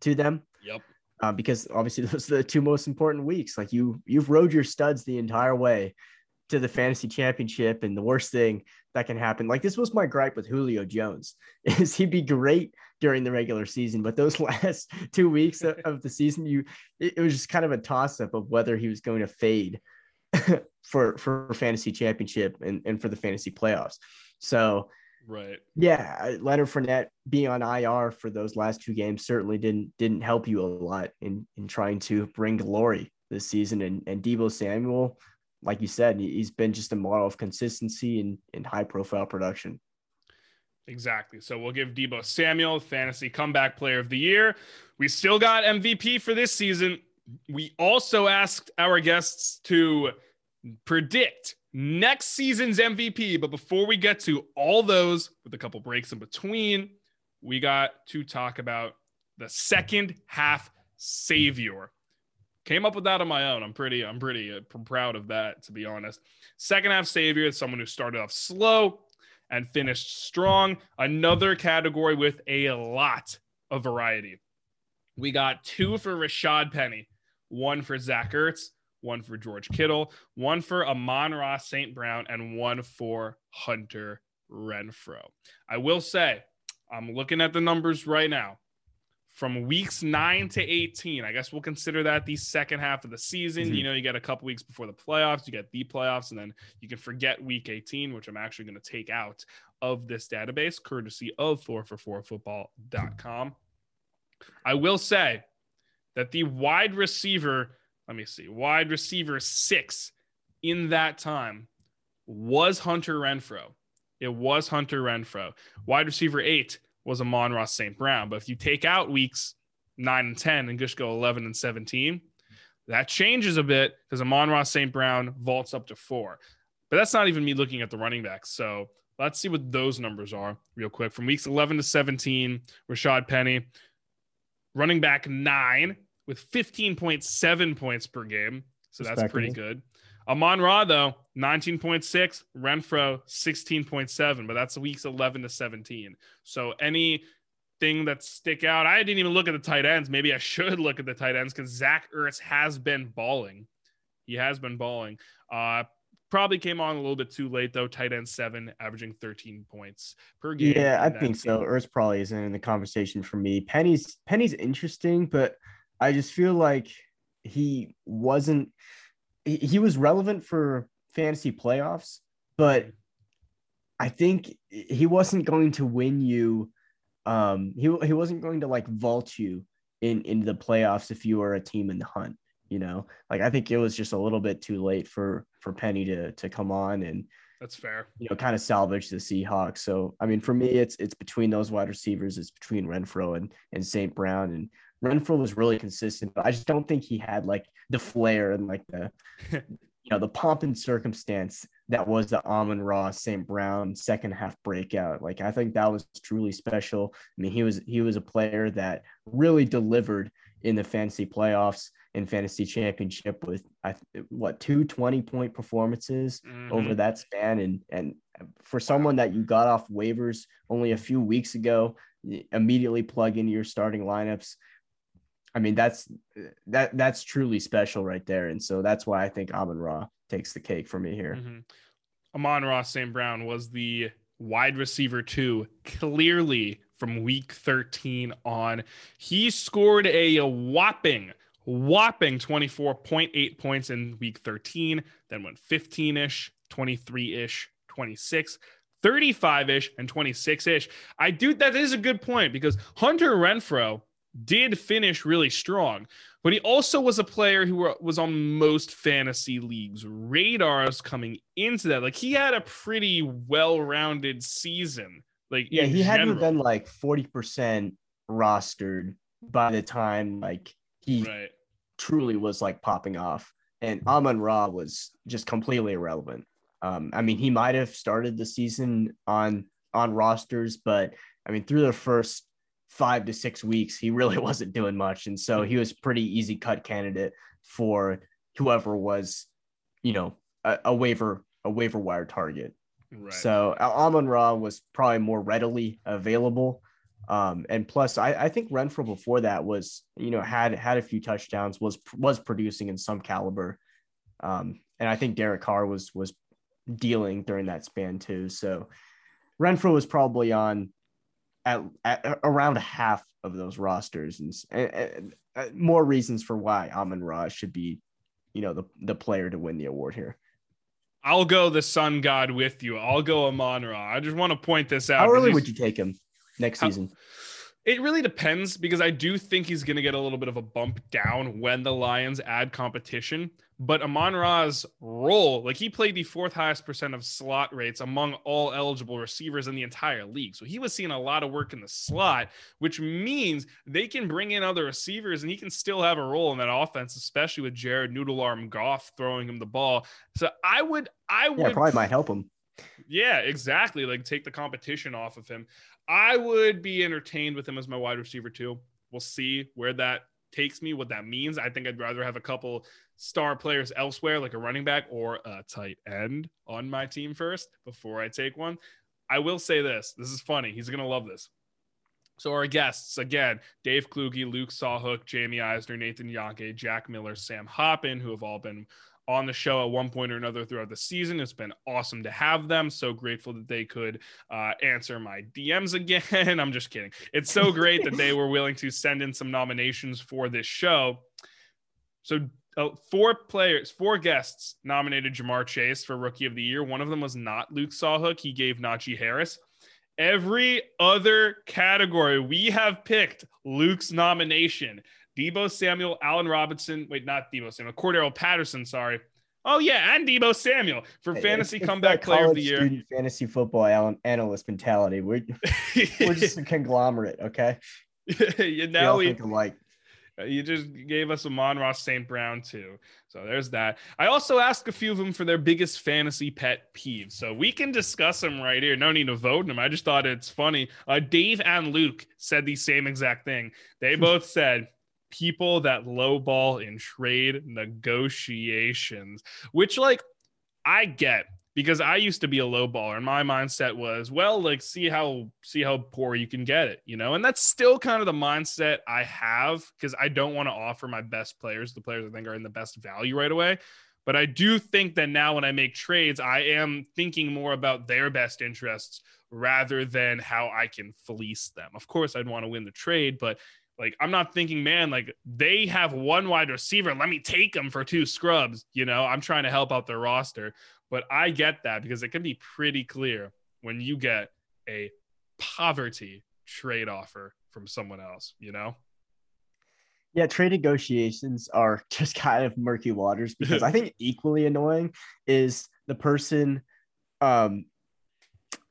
to them. Yep uh, because obviously those are the two most important weeks. Like you, you've rode your studs the entire way, to the fantasy championship, and the worst thing that can happen, like this was my gripe with Julio Jones, is he'd be great during the regular season, but those last two weeks of the season, you it, was just kind of a toss up of whether he was going to fade for for fantasy championship and, and for the fantasy playoffs. So right, yeah, Leonard Fournette being on IR for those last two games certainly didn't didn't help you a lot in in trying to bring glory this season. And and Deebo Samuel, like you said, he's been just a model of consistency and, and high profile production. Exactly. So we'll give Deebo Samuel fantasy comeback player of the year. We still got MVP for this season. We also asked our guests to predict next season's MVP. But before we get to all those, with a couple breaks in between, we got to talk about the second half savior. Came up with that on my own. I'm pretty, I'm pretty uh, proud of that, to be honest. Second half savior is someone who started off slow and finished strong. Another category with a lot of variety. We got two for Rashad Penny, one for Zach Ertz, one for George Kittle, one for Amon-Ra St. Brown, and one for Hunter Renfrow. I will say, I'm looking at the numbers right now. From weeks nine to 18, I guess we'll consider that the second half of the season. Mm-hmm. You know, you get a couple weeks before the playoffs, you get the playoffs, and then you can forget week 18, which I'm actually going to take out of this database, courtesy of 4for4football.com. I will say that the wide receiver let me see, wide receiver six in that time was Hunter Renfrow. It was Hunter Renfrow. Wide receiver eight was Amon-Ra St. Brown. But if you take out weeks nine and 10 and just go 11 and 17, that changes a bit because Amon-Ra St. Brown vaults up to four. But that's not even me looking at the running backs. So let's see what those numbers are real quick. From weeks 11 to 17, Rashad Penny, running back nine, with 15.7 points per game. So that's pretty good. Amon Ra, though, 19.6, Renfrow, 16.7, but that's weeks 11 to 17. So anything that stick out, I didn't even look at the tight ends. Maybe I should look at the tight ends because Zach Ertz has been balling. He has been balling. Uh, probably came on a little bit too late though. Tight end seven, averaging 13 points per game. Yeah, I think so. Ertz probably isn't in the conversation for me. Penny's Penny's interesting, but I just feel like he wasn't he, he was relevant for fantasy playoffs, but I think he wasn't going to win you um he he wasn't going to like vault you in into the playoffs if you were a team in the hunt you know like i think it was just a little bit too late for for penny to to come on and that's fair you know kind of salvage the seahawks so i mean for me it's it's between those wide receivers it's between renfrow and and st brown and renfrow was really consistent, but I just don't think he had like the flair and like the you know the pomp and circumstance that was the Amon-Ra St. Brown second half breakout. Like I think that was truly special. I mean, he was he was a player that really delivered in the fantasy playoffs and fantasy championship with I what two 20 point performances mm-hmm. over that span and and for someone that you got off waivers only a few weeks ago immediately plug into your starting lineups I mean, that's that that's truly special right there. And so that's why I think Amon Ra takes the cake for me here. Mm-hmm. Amon-Ra St. Brown was the wide receiver two, clearly from week 13 on. He scored a whopping, whopping 24.8 points in week 13, then went 15 ish, 23 ish, 26. 35 ish and 26 ish. I do that is a good point because Hunter Renfrow did finish really strong, but he also was a player who was on most fantasy leagues radars coming into that. Like he had a pretty well-rounded season. Like yeah, he general. hadn't been like forty percent rostered by the time like he right. truly was like popping off. And Amon Ra was just completely irrelevant. Um, I mean, he might have started the season on on rosters, but I mean, through the first five to six weeks, he really wasn't doing much. And so he was pretty easy cut candidate for whoever was, you know, a, a waiver, a waiver wire target. Right. So Amon Ra was probably more readily available. Um, and plus, I, I think Renfrow before that was, you know, had had a few touchdowns, was was producing in some caliber. Um, and I think Derek Carr was was dealing during that span too. So Renfrow was probably on at, at around half of those rosters, and, and, and uh, more reasons for why Amon Ra should be, you know, the the player to win the award here. I'll go the sun god with you. I'll go Amon Ra. I just want to point this out. How early would you take him next season? It really depends because I do think he's going to get a little bit of a bump down when the Lions add competition. But Amon Ra's role, like he played the fourth highest percent of slot rates among all eligible receivers in the entire league. So he was seeing a lot of work in the slot, which means they can bring in other receivers and he can still have a role in that offense, especially with Jared Noodle Arm Goff throwing him the ball. So I would, I would yeah, probably might help him. Yeah, exactly. Like take the competition off of him. I would be entertained with him as my wide receiver too. We'll see where that takes me, what that means. I think I'd rather have a couple star players elsewhere, like a running back or a tight end on my team first before I take one. I will say this this is funny. He's going to love this. So, our guests again, Dave Kluge, Luke Sawhook, Jamie Eisner, Nathan Jahnke, Jack Miller, Sam Hoppen, who have all been on the show at one point or another throughout the season. It's been awesome to have them. So grateful that they could uh, answer my DMs again. I'm just kidding. It's so great that they were willing to send in some nominations for this show. So uh, four players, four guests nominated Ja'Marr Chase for Rookie of the Year. One of them was not Luke Sawhook. He gave Najee Harris. Every other category, we have picked Luke's nomination. Deebo Samuel, Allen Robinson. Wait, not Deebo Samuel. Cordarrelle Patterson. Sorry. Oh yeah, and Deebo Samuel for fantasy it's, comeback player of the year. Student Fantasy football analyst mentality. We're we're just a conglomerate. Okay. yeah, now we, we like. Uh, you just gave us Amon-Ra St. Brown too. So there's that. I also asked a few of them for their biggest fantasy pet peeves. So we can discuss them right here. No need to vote them. I just thought it's funny. Uh, Dave and Luke said the same exact thing. They both said people that lowball in trade negotiations, which like I get because I used to be a lowballer and my mindset was, well, like see how see how poor you can get it, you know? And that's still kind of the mindset I have because I don't want to offer my best players, the players I think are in the best value right away. But I do think that now when I make trades, I am thinking more about their best interests rather than how I can fleece them. Of course, I'd want to win the trade, but like I'm not thinking, man, like they have one wide receiver. Let me take them for two scrubs. You know, I'm trying to help out their roster. But I get that because it can be pretty clear when you get a poverty trade offer from someone else, you know? Yeah, trade negotiations are just kind of murky waters because I think equally annoying is the person um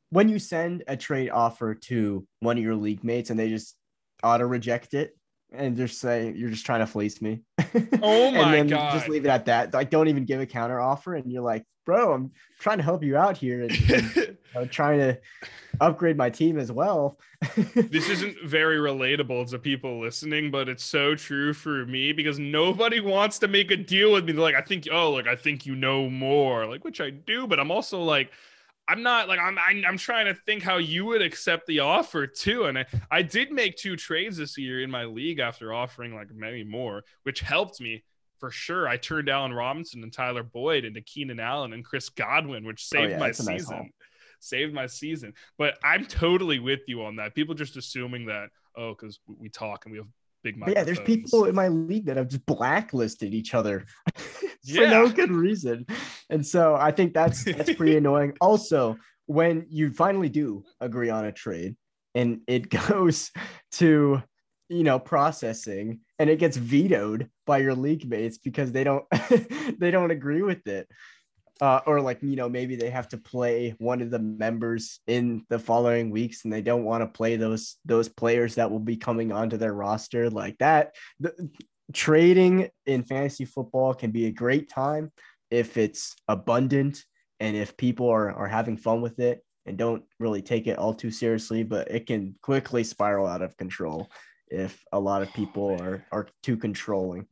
when you send a trade offer to one of your league mates and they just auto reject it and just say you're just trying to fleece me. Oh my and then god! Just leave it at that. Like, don't even give a counter offer, and you're like, bro, I'm trying to help you out here, and, and you know, trying to upgrade my team as well. this isn't very relatable to people listening, but it's so true for me because nobody wants to make a deal with me. They're like, I think, oh, like I think you know more, like which I do, but I'm also like I'm not like I'm, I'm trying to think how you would accept the offer too. And I, I did make two trades this year in my league after offering like many more, which helped me for sure. I turned Allen Robinson and Tyler Boyd into Keenan Allen and Chris Godwin, which oh, saved oh, yeah, my season. Nice saved my season. But I'm totally with you on that. People just assuming that, oh, because we talk and we have big Yeah, there's people in my league that have just blacklisted each other for yeah. no good reason. And so I think that's that's pretty annoying. Also, when you finally do agree on a trade and it goes to you know processing and it gets vetoed by your league mates because they don't they don't agree with it uh, or like you know maybe they have to play one of the members in the following weeks and they don't want to play those those players that will be coming onto their roster like that the, trading in fantasy football can be a great time if it's abundant and if people are, are having fun with it and don't really take it all too seriously but it can quickly spiral out of control if a lot of oh, people are are too controlling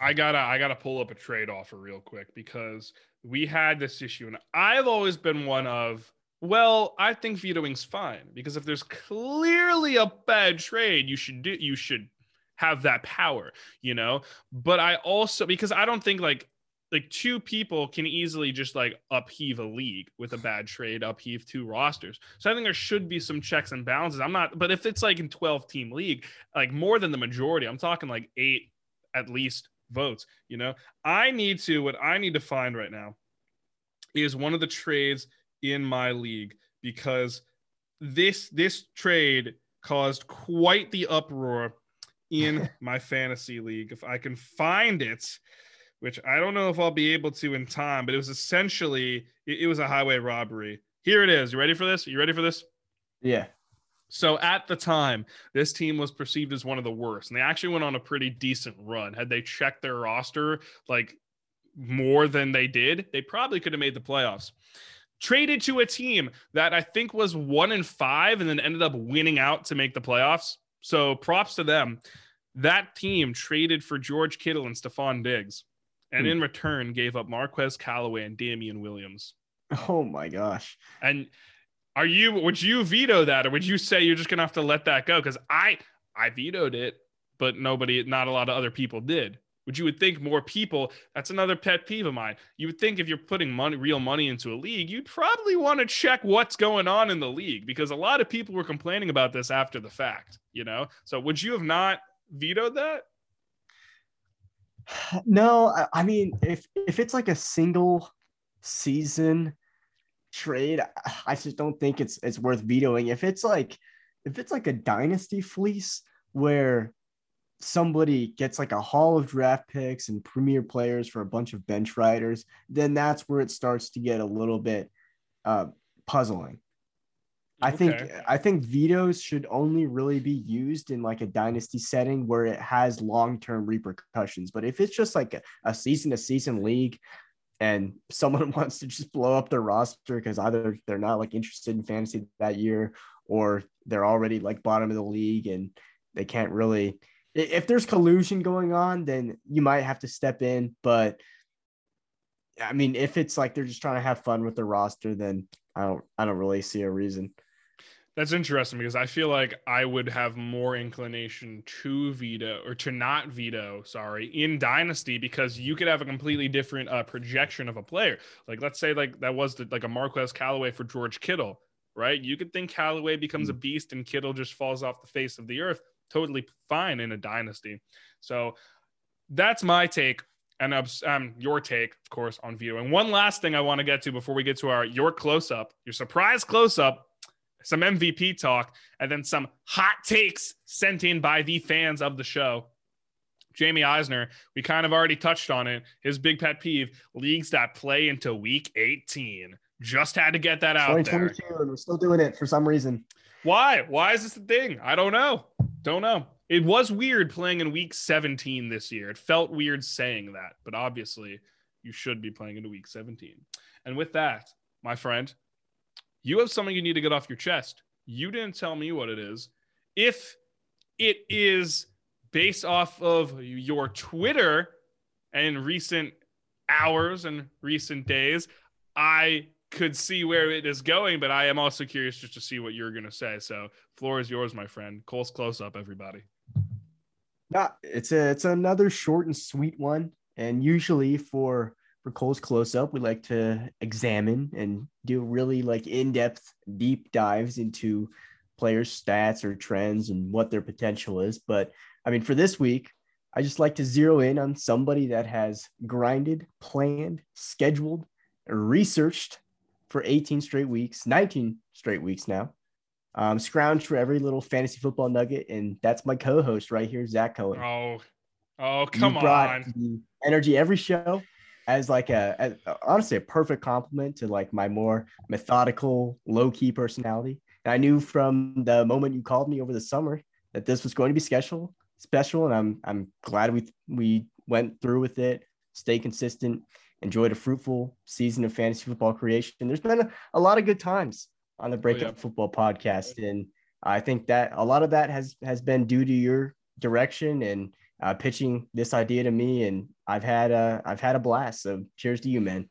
I gotta I gotta pull up a trade offer real quick because we had this issue, and I've always been one of well, I think vetoing's fine because if there's clearly a bad trade, you should do you should have that power, you know. But I also because I don't think like like two people can easily just like upheave a league with a bad trade, upheave two rosters. So I think there should be some checks and balances. I'm not, but if it's like in 12 team league, like more than the majority, I'm talking like eight at least votes. You know, I need to what I need to find right now is one of the trades in my league because this this trade caused quite the uproar in my fantasy league. If I can find it, which I don't know if I'll be able to in time, but it was essentially it, it was a highway robbery. Here it is. You ready for this? You ready for this? Yeah. So at the time, this team was perceived as one of the worst, and they actually went on a pretty decent run. Had they checked their roster like more than they did, they probably could have made the playoffs. Traded to a team that I think was one in five and then ended up winning out to make the playoffs. So props to them. That team traded for George Kittle and Stefon Diggs, and Hmm. in return gave up Marquez Callaway and Damien Williams. Oh my gosh. And are you would you veto that or would you say you're just gonna have to let that go? Because I I vetoed it, but nobody, not a lot of other people did. Would you would think more people? That's another pet peeve of mine. You would think if you're putting money, real money into a league, you'd probably want to check what's going on in the league because a lot of people were complaining about this after the fact. You know, so would you have not vetoed that? No, I, I mean, if if it's like a single season trade, I- just don't think it's it's worth vetoing. If it's like if it's like a dynasty fleece where somebody gets like a haul of draft picks and premier players for a bunch of bench riders, then that's where it starts to get a little bit uh, puzzling. I think Okay. I think vetoes should only really be used in like a dynasty setting where it has long-term repercussions. But if it's just like a, a season to season league and someone wants to just blow up their roster because either they're not like interested in fantasy that year or they're already like bottom of the league and they can't really if there's collusion going on, then you might have to step in. But I mean, if it's like they're just trying to have fun with the roster, then I don't I don't really see a reason. That's interesting because I feel like I would have more inclination to veto or to not veto, sorry, in Dynasty because you could have a completely different uh, projection of a player. Like, let's say like that was the, like a Marquez Callaway for George Kittle, right? You could think Callaway becomes a beast and Kittle just falls off the face of the earth. Totally fine in a Dynasty. So that's my take. And um, your take, of course, on veto. And one last thing I want to get to before we get to our your close up, your surprise close up some MVP talk, and then some hot takes sent in by the fans of the show. Jamie Eisner, we kind of already touched on it. His big pet peeve leagues that play into week 18. Just had to get that out there. 2022, and we're still doing it for some reason. Why? Why is this a thing? I don't know. Don't know. It was weird playing in week 17 this year. It felt weird saying that, but obviously you should be playing into week 17. And with that, my friend, you have something you need to get off your chest. You didn't tell me what it is. If it is based off of your Twitter and recent hours and recent days, I could see where it is going, but I am also curious just to see what you're going to say. So, floor is yours, my friend. Cole's close up, everybody. Yeah, it's a it's another short and sweet one. And usually for for Cole's close up, we like to examine and do really like in depth, deep dives into players' stats or trends and what their potential is. But I mean, for this week, I just like to zero in on somebody that has grinded, planned, scheduled, researched for 18 straight weeks, 19 straight weeks now. Um, scrounged for every little fantasy football nugget, and that's my co-host right here, Zach Cohen. Oh, oh, come on. energy every show as like a as, honestly a perfect compliment to like my more methodical, low-key personality. And I knew from the moment you called me over the summer that this was going to be special, special, and I'm I'm glad we we went through with it, stay consistent, enjoyed a fruitful season of fantasy football creation. There's been a, a lot of good times on the Breakout Oh, yeah. Football podcast, and I think that a lot of that has has been due to your direction and uh, pitching this idea to me, and I've had a I've had a blast. So cheers to you, man.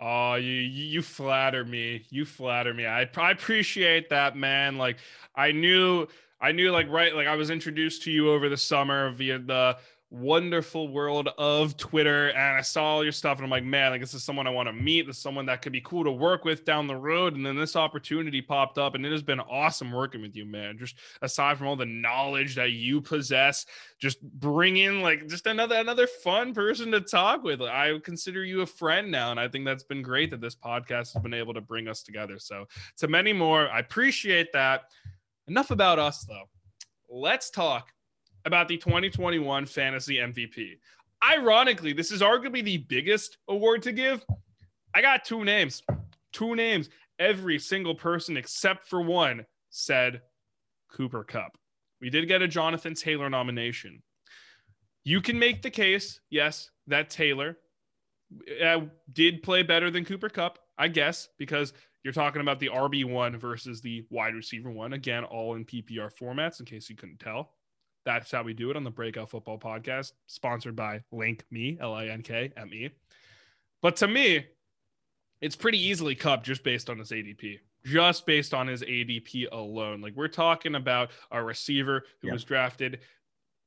Oh, you you flatter me. You flatter me. I, I appreciate that, man. Like I knew I knew like right like I was introduced to you over the summer via the wonderful world of Twitter and I saw all your stuff and I'm like, man, like this is someone I want to meet. This is someone that could be cool to work with down the road. And then this opportunity popped up and it has been awesome working with you, man. Just aside from all the knowledge that you possess, just bring in like just another another fun person to talk with. I consider you a friend now. And I think that's been great that this podcast has been able to bring us together. So to many more, I appreciate that. Enough about us though. Let's talk about the 2021 fantasy MVP. Ironically, this is arguably the biggest award to give. I got two names. Two names. Every single person except for one said Cooper Kupp. We did get a Jonathan Taylor nomination. You can make the case, yes, that Taylor uh, did play better than Cooper Kupp, I guess, because you're talking about the RB1 versus the wide receiver one. Again, all in PPR formats, in case you couldn't tell. That's how we do it on the Breakout Football Podcast, sponsored by Link Me, L I N K M E. But to me, it's pretty easily Kupp just based on his ADP, just based on his ADP alone. Like we're talking about a receiver who was drafted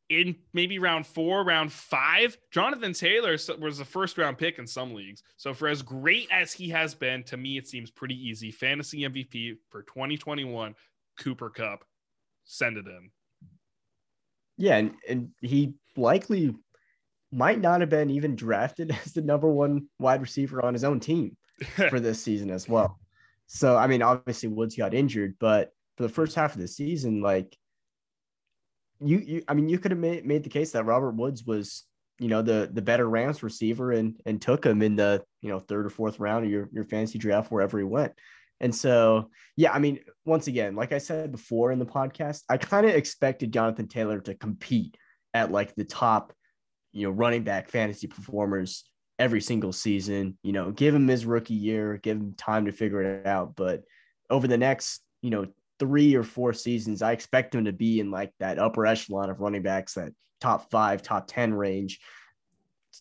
in maybe round four, round five. Jonathan Taylor was the first round pick in some leagues. So for as great as he has been, to me, it seems pretty easy. Fantasy MVP for 2021, Cooper Kupp. Send it in. Yeah, and, and he likely might not have been even drafted as the number one wide receiver on his own team for this season as well. So, I mean, obviously Woods got injured, but for the first half of the season, like you, you I mean, you could have made, made the case that Robert Woods was, you know, the the better Rams receiver and and took him in the you know third or fourth round of your your fantasy draft wherever he went. And so, yeah, I mean, once again, like I said before in the podcast, I kind of expected Jonathan Taylor to compete at like the top, you know, running back fantasy performers every single season. You know, give him his rookie year, give him time to figure it out. But over the next, you know, three or four seasons, I expect him to be in like that upper echelon of running backs, that top five, top 10 range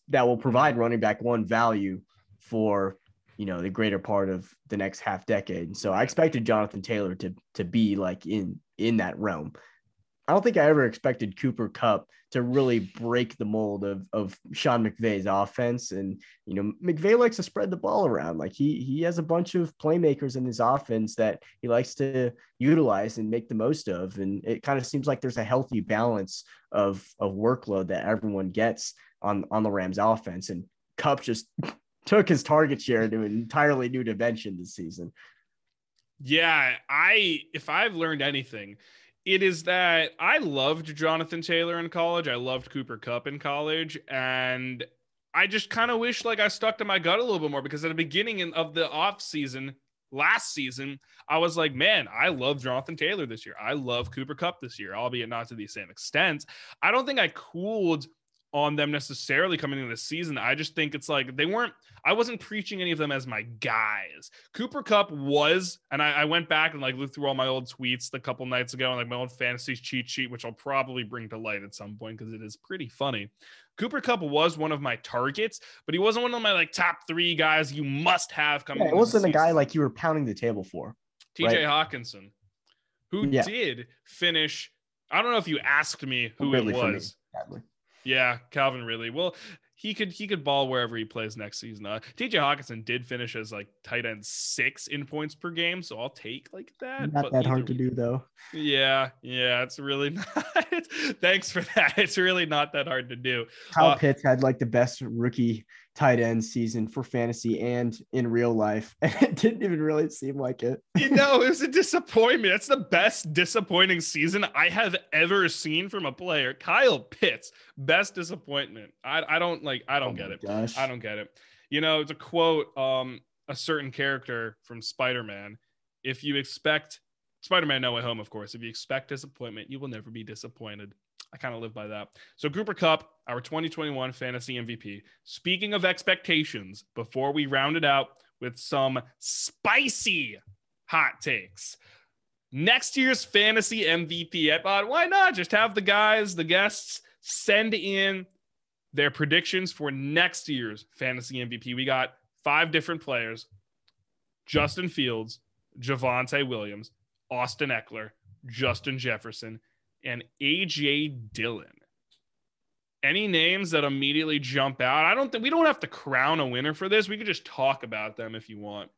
that will provide running back one value for you know the greater part of the next half decade. And so I expected Jonathan Taylor to to be like in in that realm. I don't think I ever expected Cooper Kupp to really break the mold of of Sean McVay's offense. And you know, McVay likes to spread the ball around. Like he he has a bunch of playmakers in his offense that he likes to utilize and make the most of. And it kind of seems like there's a healthy balance of of workload that everyone gets on on the Rams offense. And Kupp just took his target share to an entirely new dimension this season. Yeah, I if I've learned anything, it is that I loved Jonathan Taylor in college. I loved Cooper Kupp in college, and I just kind of wish like I stuck to my gut a little bit more because at the beginning of the off season last season, I was like, man, I love Jonathan Taylor this year. I love Cooper Kupp this year, albeit not to the same extent. I don't think I cooled on them necessarily coming into the season. I just think it's like they weren't, I wasn't preaching any of them as my guys. Cooper Kupp was, and I, I went back and like looked through all my old tweets a couple nights ago and like my old fantasy cheat sheet, which I'll probably bring to light at some point because it is pretty funny. Cooper Kupp was one of my targets, but he wasn't one of my like top three guys you must have coming. Yeah, it wasn't a guy like you were pounding the table for. TJ right? Hockenson, who yeah. did finish. I don't know if you asked me who it was. Yeah, Calvin Ridley. Well, he could he could ball wherever he plays next season. Uh, TJ Hockenson did finish as like tight end six in points per game, so I'll take like that. Not that hard to do though. Yeah, yeah, it's really not. Thanks for that. It's really not that hard to do. Kyle uh, Pitts had like the best rookie tight end season for fantasy and in real life. And it didn't even really seem like it. you know, it was a disappointment. It's the best disappointing season I have ever seen from a player. Kyle Pitts, best disappointment. I, I don't like, I don't oh get it. Gosh. I don't get it. You know, it's a quote, um, a certain character from Spider Man. If you expect Spider Man No Way Home, of course, if you expect disappointment, you will never be disappointed. I kind of live by that. So Cooper Kupp, our 2021 fantasy MVP. Speaking of expectations, before we round it out with some spicy hot takes. Next year's fantasy MVP, I thought, why not just have the guys, the guests, send in their predictions for next year's fantasy MVP. We got five different players Justin Fields, Javonte Williams, Austin Ekeler, Justin Jefferson, and AJ Dillon. any names that immediately jump out? I don't think we don't have to crown a winner for this. We could just talk about them if you want.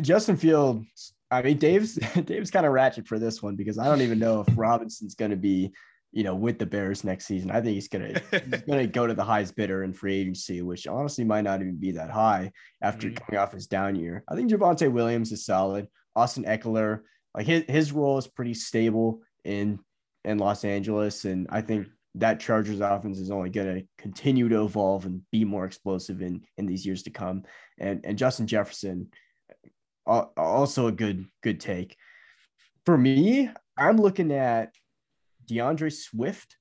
Justin Fields. I mean, Dave's Dave's kind of ratchet for this one because I don't even know if Robinson's going to be, you know, with the Bears next season. I think he's gonna he's gonna go to the highest bidder in free agency, which honestly might not even be that high after mm-hmm. coming off his down year. I think Javonte Williams is solid. Austin Ekeler, like his his role is pretty stable in in Los Angeles, and I think mm-hmm. that Chargers offense is only going to continue to evolve and be more explosive in in these years to come. And and Justin Jefferson, also a good good take. For me, I'm looking at D'Andre Swift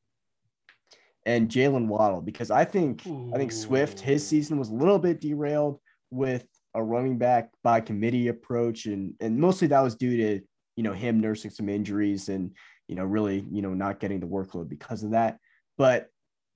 and Jalen Waddle because I think Ooh. I think Swift his season was a little bit derailed with a running back by committee approach and and mostly that was due to you know him nursing some injuries and you know, really, you know, not getting the workload because of that. But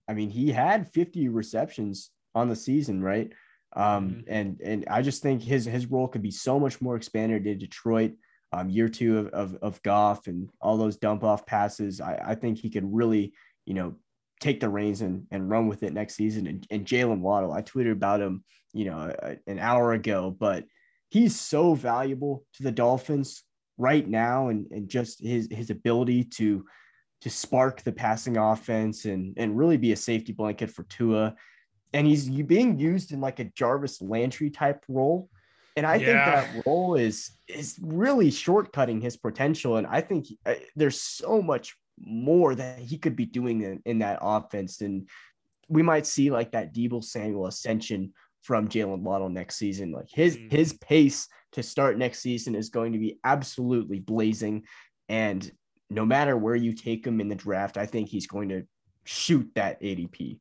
I mean, he had 50 receptions on the season, right? Um, mm-hmm. and and I just think his his role could be so much more expanded in Detroit. Um, year two of, of of Goff and all those dump off passes. I, I think he could really, you know, take the reins and, and run with it next season. And, and Jalen Waddle, I tweeted about him, you know, a, an hour ago, but he's so valuable to the Dolphins right now and, and just his his ability to to spark the passing offense and and really be a safety blanket for Tua. And he's being used in like a Jarvis Landry type role. And I yeah. think that role is is really shortcutting his potential. And I think he, uh, there's so much more that he could be doing in, in that offense. And we might see like that Deebo Samuel ascension from Jalen Waddle next season. Like his mm. his pace to start next season is going to be absolutely blazing. And no matter where you take him in the draft, I think he's going to shoot that ADP.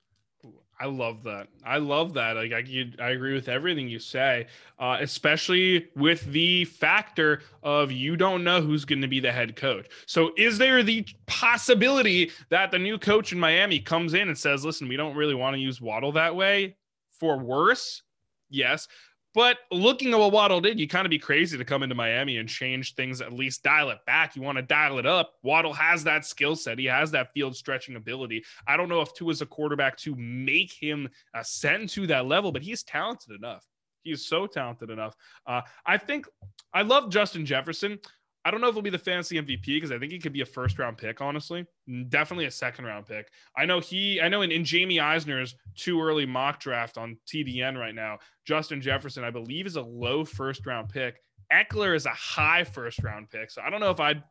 I love that. I love that. Like I, you, I agree with everything you say, uh, especially with the factor of you don't know who's going to be the head coach. So, is there the possibility that the new coach in Miami comes in and says, "Listen, we don't really want to use Waddle that way for worse"? Yes, but looking at what Waddle did, you kind of be crazy to come into Miami and change things, at least dial it back. You want to dial it up. Waddle has that skill set. He has that field stretching ability. I don't know if Tua is a quarterback to make him ascend to that level, but he's talented enough. He's so talented enough. Uh, I think I love Justin Jefferson. I don't know if he'll be the fantasy MVP because I think he could be a first round pick, honestly. Definitely a second round pick. I know he, I know in, in Jamie Eisner's too early mock draft on TDN right now, Justin Jefferson, I believe, is a low first round pick. Ekeler is a high first round pick. So I don't know if I'd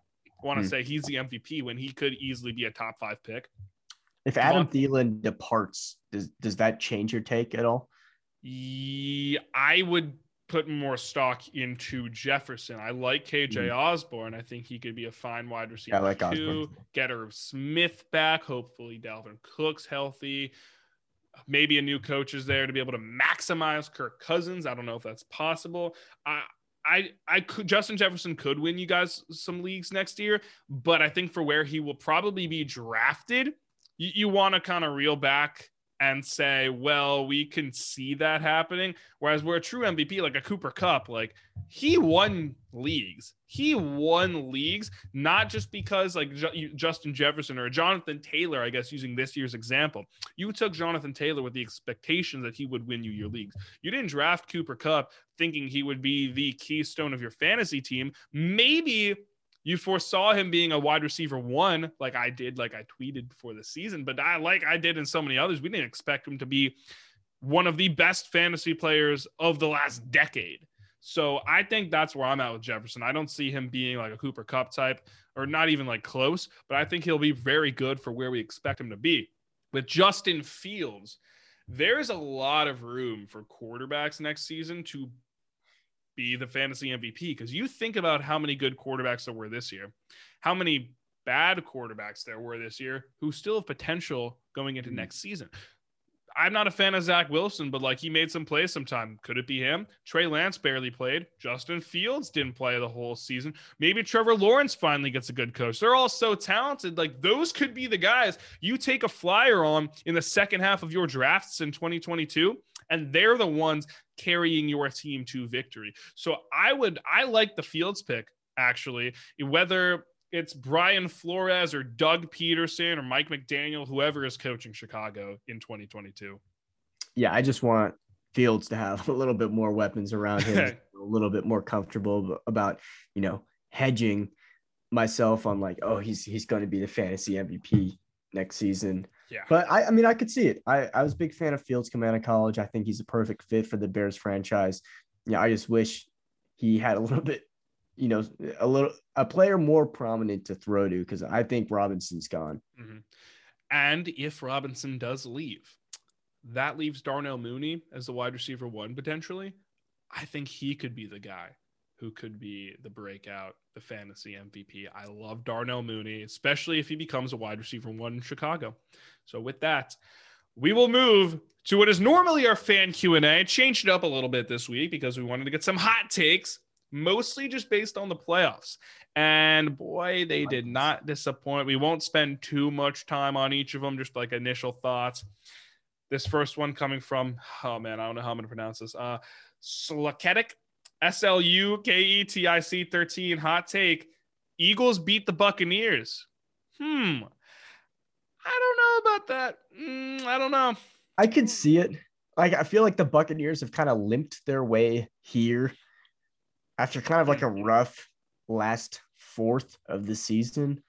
want to hmm. say he's the MVP when he could easily be a top five pick. If Adam Thielen departs, does does that change your take at all? Yeah, I would put more stock into Jefferson. I like KJ mm. Osborn. I think he could be a fine wide receiver. I like too. Osborn. Get Irv Smith back. Hopefully, Dalvin Cook's healthy. Maybe a new coach is there to be able to maximize Kirk Cousins. I don't know if that's possible. I, I, I could Justin Jefferson could win you guys some leagues next year, but I think for where he will probably be drafted, you, you want to kind of reel back and say, well, we can see that happening. Whereas we're a true MVP, like a Cooper Kupp, like he won leagues. He won leagues, not just because like Justin Jefferson or Jonathan Taylor, I guess, using this year's example. You took Jonathan Taylor with the expectation that he would win you your leagues. You didn't draft Cooper Kupp thinking he would be the keystone of your fantasy team. Maybe you foresaw him being a wide receiver one, like I did, like I tweeted before the season, but I like I did in so many others. We didn't expect him to be one of the best fantasy players of the last decade. So I think that's where I'm at with Jefferson. I don't see him being like a Cooper Kupp type or not even like close, but I think he'll be very good for where we expect him to be. With Justin Fields, there's a lot of room for quarterbacks next season to be the fantasy MVP because you think about how many good quarterbacks there were this year, how many bad quarterbacks there were this year who still have potential going into mm-hmm. next season. I'm not a fan of Zach Wilson, but like he made some plays sometime. Could it be him? Trey Lance barely played. Justin Fields didn't play the whole season. Maybe Trevor Lawrence finally gets a good coach. They're all so talented. Like those could be the guys you take a flyer on in the second half of your drafts in 2022 and they're the ones carrying your team to victory. So I would I like the Fields pick actually, whether it's Brian Flores or Doug Pederson or Mike McDaniel, whoever is coaching Chicago in 2022. Yeah, I just want Fields to have a little bit more weapons around him, a little bit more comfortable about, you know, hedging myself on like, oh, he's he's going to be the fantasy MVP next season. Yeah. But I, I mean, I could see it. I, I was a big fan of Fields coming out of college. I think he's a perfect fit for the Bears franchise. Yeah, I just wish he had a little bit, you know, a little a player more prominent to throw to because I think Robinson's gone. Mm-hmm. And if Robinson does leave, that leaves Darnell Mooney as the wide receiver one potentially. I think he could be the guy who could be the breakout, the fantasy MVP. I love Darnell Mooney, especially if he becomes a wide receiver one in Chicago. So with that, we will move to what is normally our fan Q&A. Changed it up a little bit this week because we wanted to get some hot takes, mostly just based on the playoffs. And boy, they did not disappoint. We won't spend too much time on each of them, just like initial thoughts. This first one coming from, oh man, I don't know how I'm going to pronounce this. Uh, Sluketic S L U K E T I C 13 hot take. Eagles beat the Buccaneers. Hmm. I don't know about that. Mm, I don't know. I could see it. Like I feel like the Buccaneers have kind of limped their way here after kind of like a rough last fourth of the season.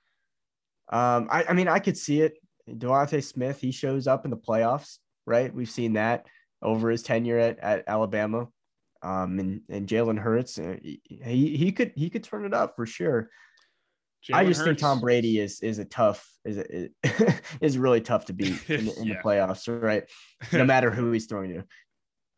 Um, I, I mean, I could see it. DeVonta Smith, he shows up in the playoffs, right? We've seen that over his tenure at, at Alabama. Um, and and Jalen Hurts, uh, he he could he could turn it up for sure. Jalen I just Hurts. think Tom Brady is is a tough is a, is really tough to beat in, in yeah. the playoffs, right? No matter who he's throwing to.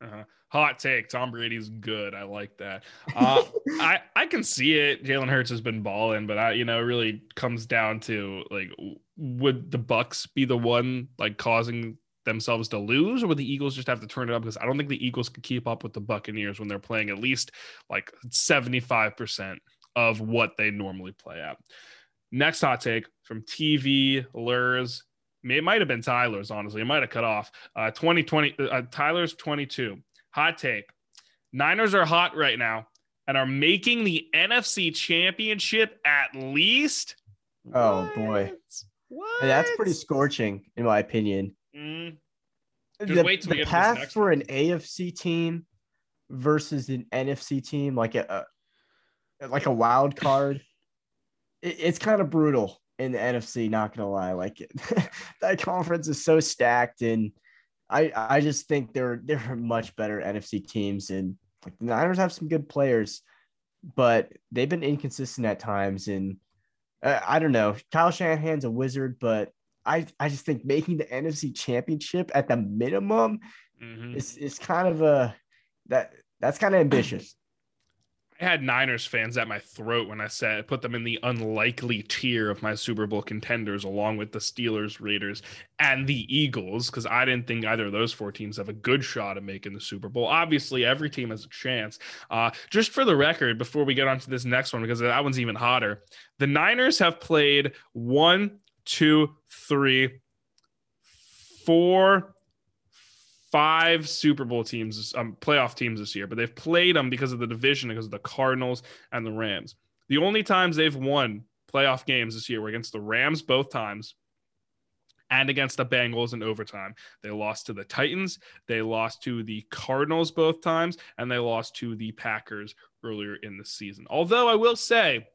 Uh-huh. Hot take: Tom Brady's good. I like that. Uh, I I can see it. Jalen Hurts has been balling, but I you know it really comes down to like would the Bucs be the one like causing themselves to lose, or would the Eagles just have to turn it up? Because I don't think the Eagles could keep up with the Buccaneers when they're playing at least like 75% of what they normally play at. Next hot take from TV Lurs. It might have been Tyler's, honestly. It might have cut off. Uh, 2020, uh, Tyler's 22. Hot take. Niners are hot right now and are making the NFC championship at least. Oh, what? boy. What? That's pretty scorching, in my opinion. Mm. The, the path for an AFC team versus an NFC team, like a, a like a wild card, it, it's kind of brutal in the NFC. Not gonna lie, like that conference is so stacked, and I I just think there there are much better NFC teams, and like the Niners have some good players, but they've been inconsistent at times, and uh, I don't know. Kyle Shanahan's a wizard, but I I just think making the NFC Championship at the minimum mm-hmm. is is kind of a that that's kind of ambitious. I had Niners fans at my throat when I said put them in the unlikely tier of my Super Bowl contenders, along with the Steelers, Raiders, and the Eagles, because I didn't think either of those four teams have a good shot at making the Super Bowl. Obviously, every team has a chance. Uh, just for the record, before we get on to this next one, because that one's even hotter, the Niners have played one, two, three, four, five Super Bowl teams, um, playoff teams this year, but they've played them because of the division, because of the Cardinals and the Rams. The only times they've won playoff games this year were against the Rams both times and against the Bengals in overtime. They lost to the Titans, they lost to the Cardinals both times, and they lost to the Packers earlier in the season. Although I will say,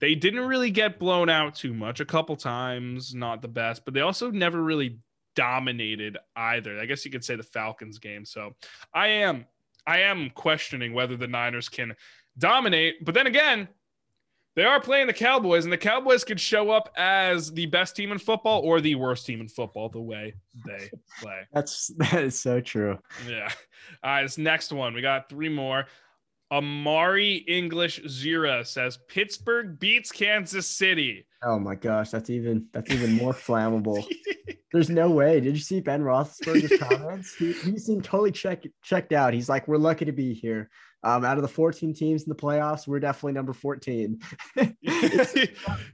they didn't really get blown out too much. A couple times, not the best, but they also never really dominated either. I guess you could say the Falcons game. So I am I am questioning whether the Niners can dominate. But then again, they are playing the Cowboys, and the Cowboys could show up as the best team in football or the worst team in football the way they play. That's that is so true. Yeah. All right, this next one. We got three more. Amari English Zira says Pittsburgh beats Kansas City. Oh my gosh, that's even that's even more flammable. There's no way. Did you see Ben Roethlisberger's comments? He, he seemed totally checked checked out. He's like, "We're lucky to be here. Um, out of the 14 teams in the playoffs, we're definitely number 14.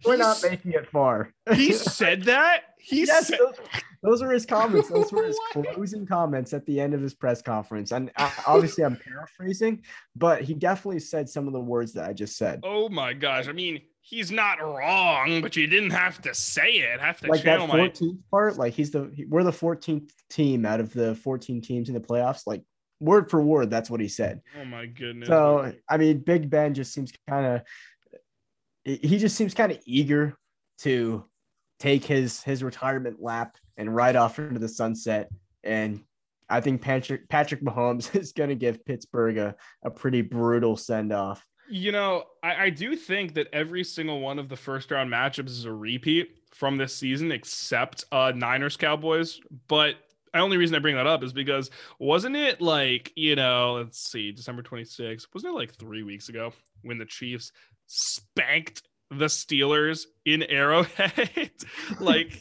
we're not making it far." he said that. He yes, said, those, those are his comments. Those were his closing comments at the end of his press conference. And uh, obviously, I'm paraphrasing, but he definitely said some of the words that I just said. "Oh my gosh!" I mean, he's not wrong, but you didn't have to say it. Have to like that channel my 14th part, like he's the he- we're the 14th team out of the 14 teams in the playoffs. Like word for word, that's what he said. Oh my goodness. So I mean, Big Ben just seems kind of he just seems kind of eager to take his his retirement lap and ride off into the sunset. And I think Patrick Patrick Mahomes is going to give Pittsburgh a, a pretty brutal send off. You know, I, I do think that every single one of the first round matchups is a repeat from this season, except uh, Niners Cowboys. But the only reason I bring that up is because wasn't it like, you know, let's see, December 26th, wasn't it like three weeks ago when the Chiefs spanked the Steelers in Arrowhead? like,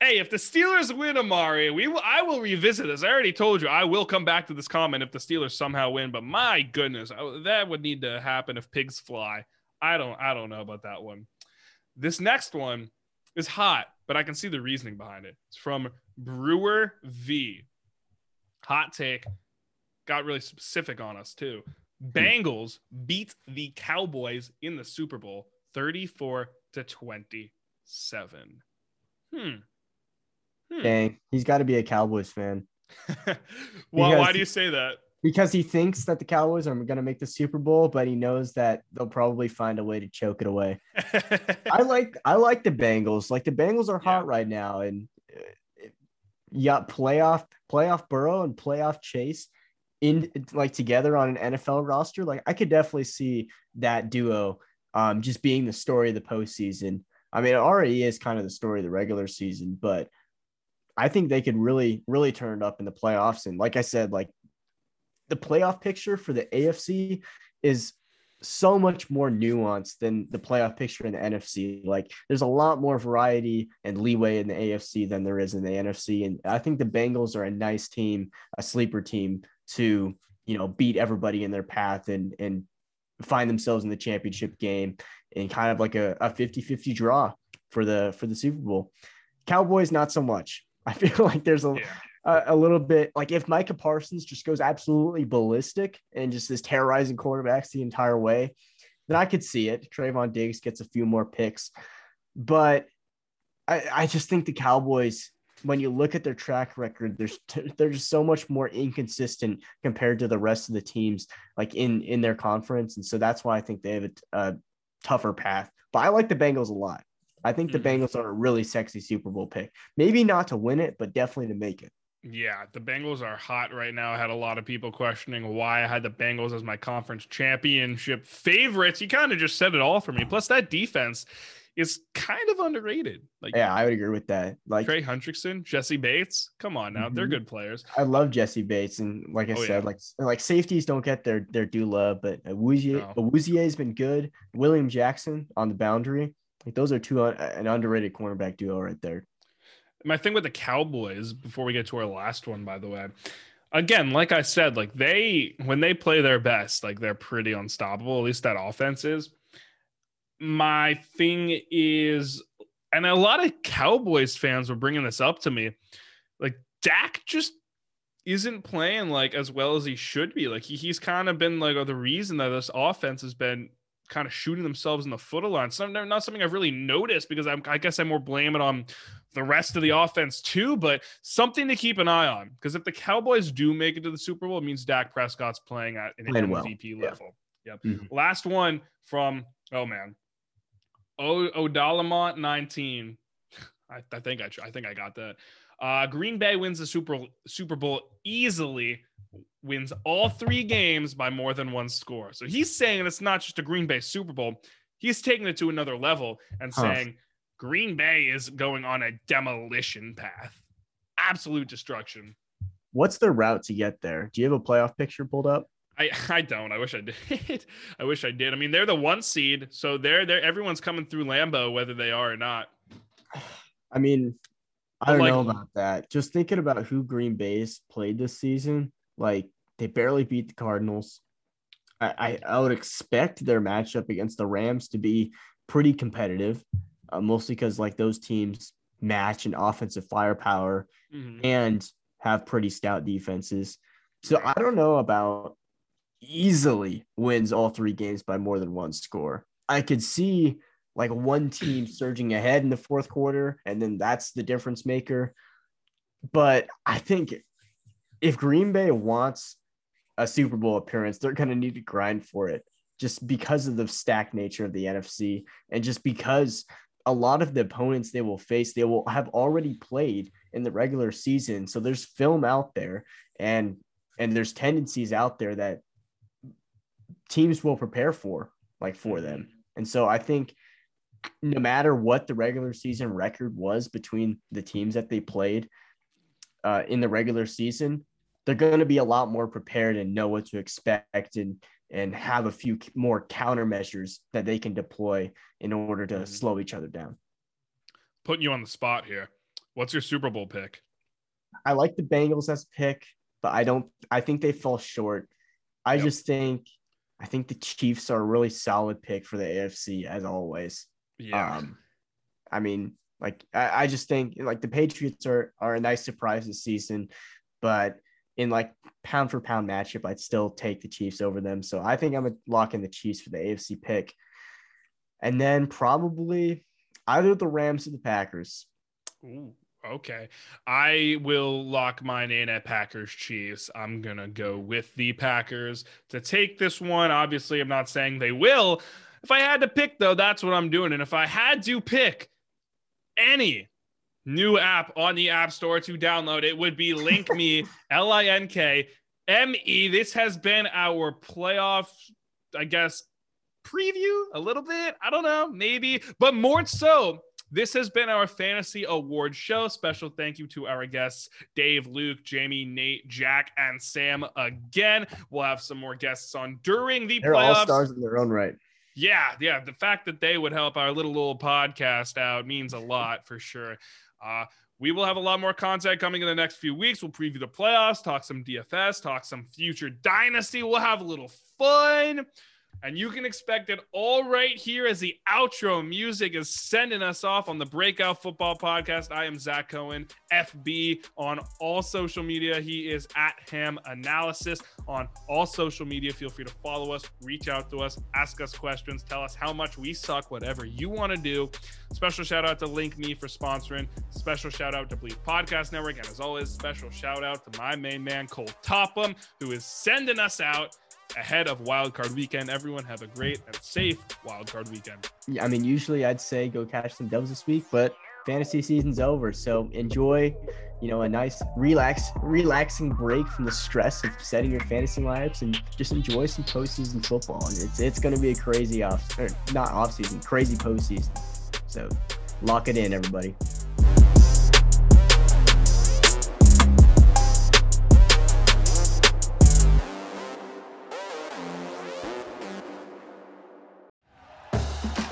hey, if the Steelers win, Amari, we will. I will revisit this. I already told you I will come back to this comment if the Steelers somehow win. But my goodness, I- that would need to happen if pigs fly. I don't. I don't know about that one. This next one is hot, but I can see the reasoning behind it. It's from Brewer V. Hot take. Got really specific on us too. Bengals beat the Cowboys in the Super Bowl 34 to 27. Hmm. Hmm. Dang, he's got to be a Cowboys fan why, why do you say that? because he thinks that the Cowboys are going to make the Super Bowl, but he knows that they'll probably find a way to choke it away. I like I like the Bengals. Like the Bengals are hot Yeah. right now, and got playoff playoff Burrow and playoff Chase in like together on an NFL roster. Like I could definitely see that duo um just being the story of the postseason. I mean, it already is kind of the story of the regular season, but I think they could really really turn it up in the playoffs. And like I said, like the playoff picture for the AFC is so much more nuanced than the playoff picture in the NFC. Like there's a lot more variety and leeway in the AFC than there is in the NFC. And I think the Bengals are a nice team, a sleeper team to, you know, beat everybody in their path and and find themselves in the championship game and kind of like a, a 50-50 draw for the for the Super Bowl. Cowboys, not so much. I feel like there's a Yeah. A, a little bit like if Micah Parsons just goes absolutely ballistic and just is terrorizing quarterbacks the entire way, then I could see it. Trevon Diggs gets a few more picks, but I, I just think the Cowboys, when you look at their track record, there's they're just so much more inconsistent compared to the rest of the teams like in in their conference, and so that's why I think they have a, a tougher path. But I like the Bengals a lot. I think the Mhm. Bengals are a really sexy Super Bowl pick. Maybe not to win it, but definitely to make it. Yeah, the Bengals are hot right now. I had a lot of people questioning why I had the Bengals as my conference championship favorites. You kind of just said it all for me. Plus, that defense is kind of underrated. Like Yeah, I would agree with that. Like Trey Hendrickson, Jessie Bates. Come on now, they're Mhm. good players. I love Jessie Bates, and like I Oh, said, yeah. like like safeties don't get their their due love, but Awuzie No. Awuzie has been good. William Jackson on the boundary, like those are two un- an underrated cornerback duo right there. My thing with the Cowboys before we get to our last one, by the way. Again, like I said, like they when they play their best, like they're pretty unstoppable. At least that offense is. My thing is, and a lot of Cowboys fans were bringing this up to me, like Dak just isn't playing like as well as he should be. Like he, he's kind of been like the reason that this offense has been kind of shooting themselves in the foot a lot. Some not something I've really noticed because I'm, I guess I more blame it on the rest of the offense too, but something to keep an eye on because if the Cowboys do make it to the Super Bowl, it means Dak Prescott's playing at an Playing well, MVP yeah. level. Yep. Mhm. Last one from oh man, o Odalamont nineteen. I, I think I I think I got that. Uh, Green Bay wins the Super Super Bowl easily, wins all three games by more than one score. So he's saying it's not just a Green Bay Super Bowl. He's taking it to another level and Huh. saying Green Bay is going on a demolition path, absolute destruction. What's the route to get there? Do you have a playoff picture pulled up? I, I don't. I wish I did. I wish I did. I mean, they're the one seed, so they're they're everyone's coming through Lambeau, whether they are or not. I mean, I don't like- know about that. Just thinking about who Green Bay's played this season, like they barely beat the Cardinals. I, I, I would expect their matchup against the Rams to be pretty competitive, uh, mostly because like those teams match in offensive firepower Mhm. and have pretty stout defenses. So I don't know about easily wins all three games by more than one score. I could see like one team surging ahead in the fourth quarter, and then that's the difference maker. But I think if Green Bay wants a Super Bowl appearance, they're going to need to grind for it just because of the stacked nature of the NFC and just because a lot of the opponents they will face they will have already played in the regular season. So there's film out there and and there's tendencies out there that teams will prepare for like for them. And so i think no matter what the regular season record was between the teams that they played uh, in the regular season they're going to be a lot more prepared and know what to expect and and have a few more countermeasures that they can deploy in order to Mhm. slow each other down. Putting you on the spot here. What's your Super Bowl pick? I like the Bengals as pick, but I don't I think they fall short. I Yep. just think I think the Chiefs are a really solid pick for the AFC as always. Yeah. Um I mean, like I, I just think like the Patriots are are a nice surprise this season, but in like pound for pound matchup, I'd still take the Chiefs over them. So I think I'm gonna lock in the Chiefs for the AFC pick. And then probably either the Rams or the Packers. Ooh, okay. I will lock mine in at Packers Chiefs. I'm going to go with the Packers to take this one. Obviously, I'm not saying they will. If I had to pick, though, that's what I'm doing. And if I had to pick any new app on the App Store to download, it would be Link Me, L I N K M E. This has been our playoff, I guess, preview a little bit. I don't know, maybe, but more so, this has been our fantasy award show. Special thank you to our guests, Dave, Luke, Jamie, Nate, Jack, and Sam again. We'll have some more guests on during the They're all stars in their own right. Yeah, yeah. The fact that they would help our little little podcast out means a lot for sure. Uh, we will have a lot more content coming in the next few weeks. We'll preview the playoffs, talk some DFS, talk some future dynasty. We'll have a little fun. And you can expect it all right here as the outro music is sending us off on the Breakout Football Podcast. I am Zach Cohen, FB on all social media. He is at Ham Analysis on all social media. Feel free to follow us, reach out to us, ask us questions, tell us how much we suck, whatever you want to do. Special shout out to Link Me for sponsoring. Special shout out to Bleav Podcast Network. And as always, special shout out to my main man, Cole Topham, who is sending us out ahead of Wildcard Weekend. Everyone have a great and safe Wildcard Weekend. Yeah, I mean, usually I'd say go catch some dubs this week, but fantasy season's over. So enjoy, you know, a nice relax, relaxing break from the stress of setting your fantasy lineups and just enjoy some postseason football. And it's it's gonna be a crazy off or not off season, crazy postseason. So lock it in, everybody.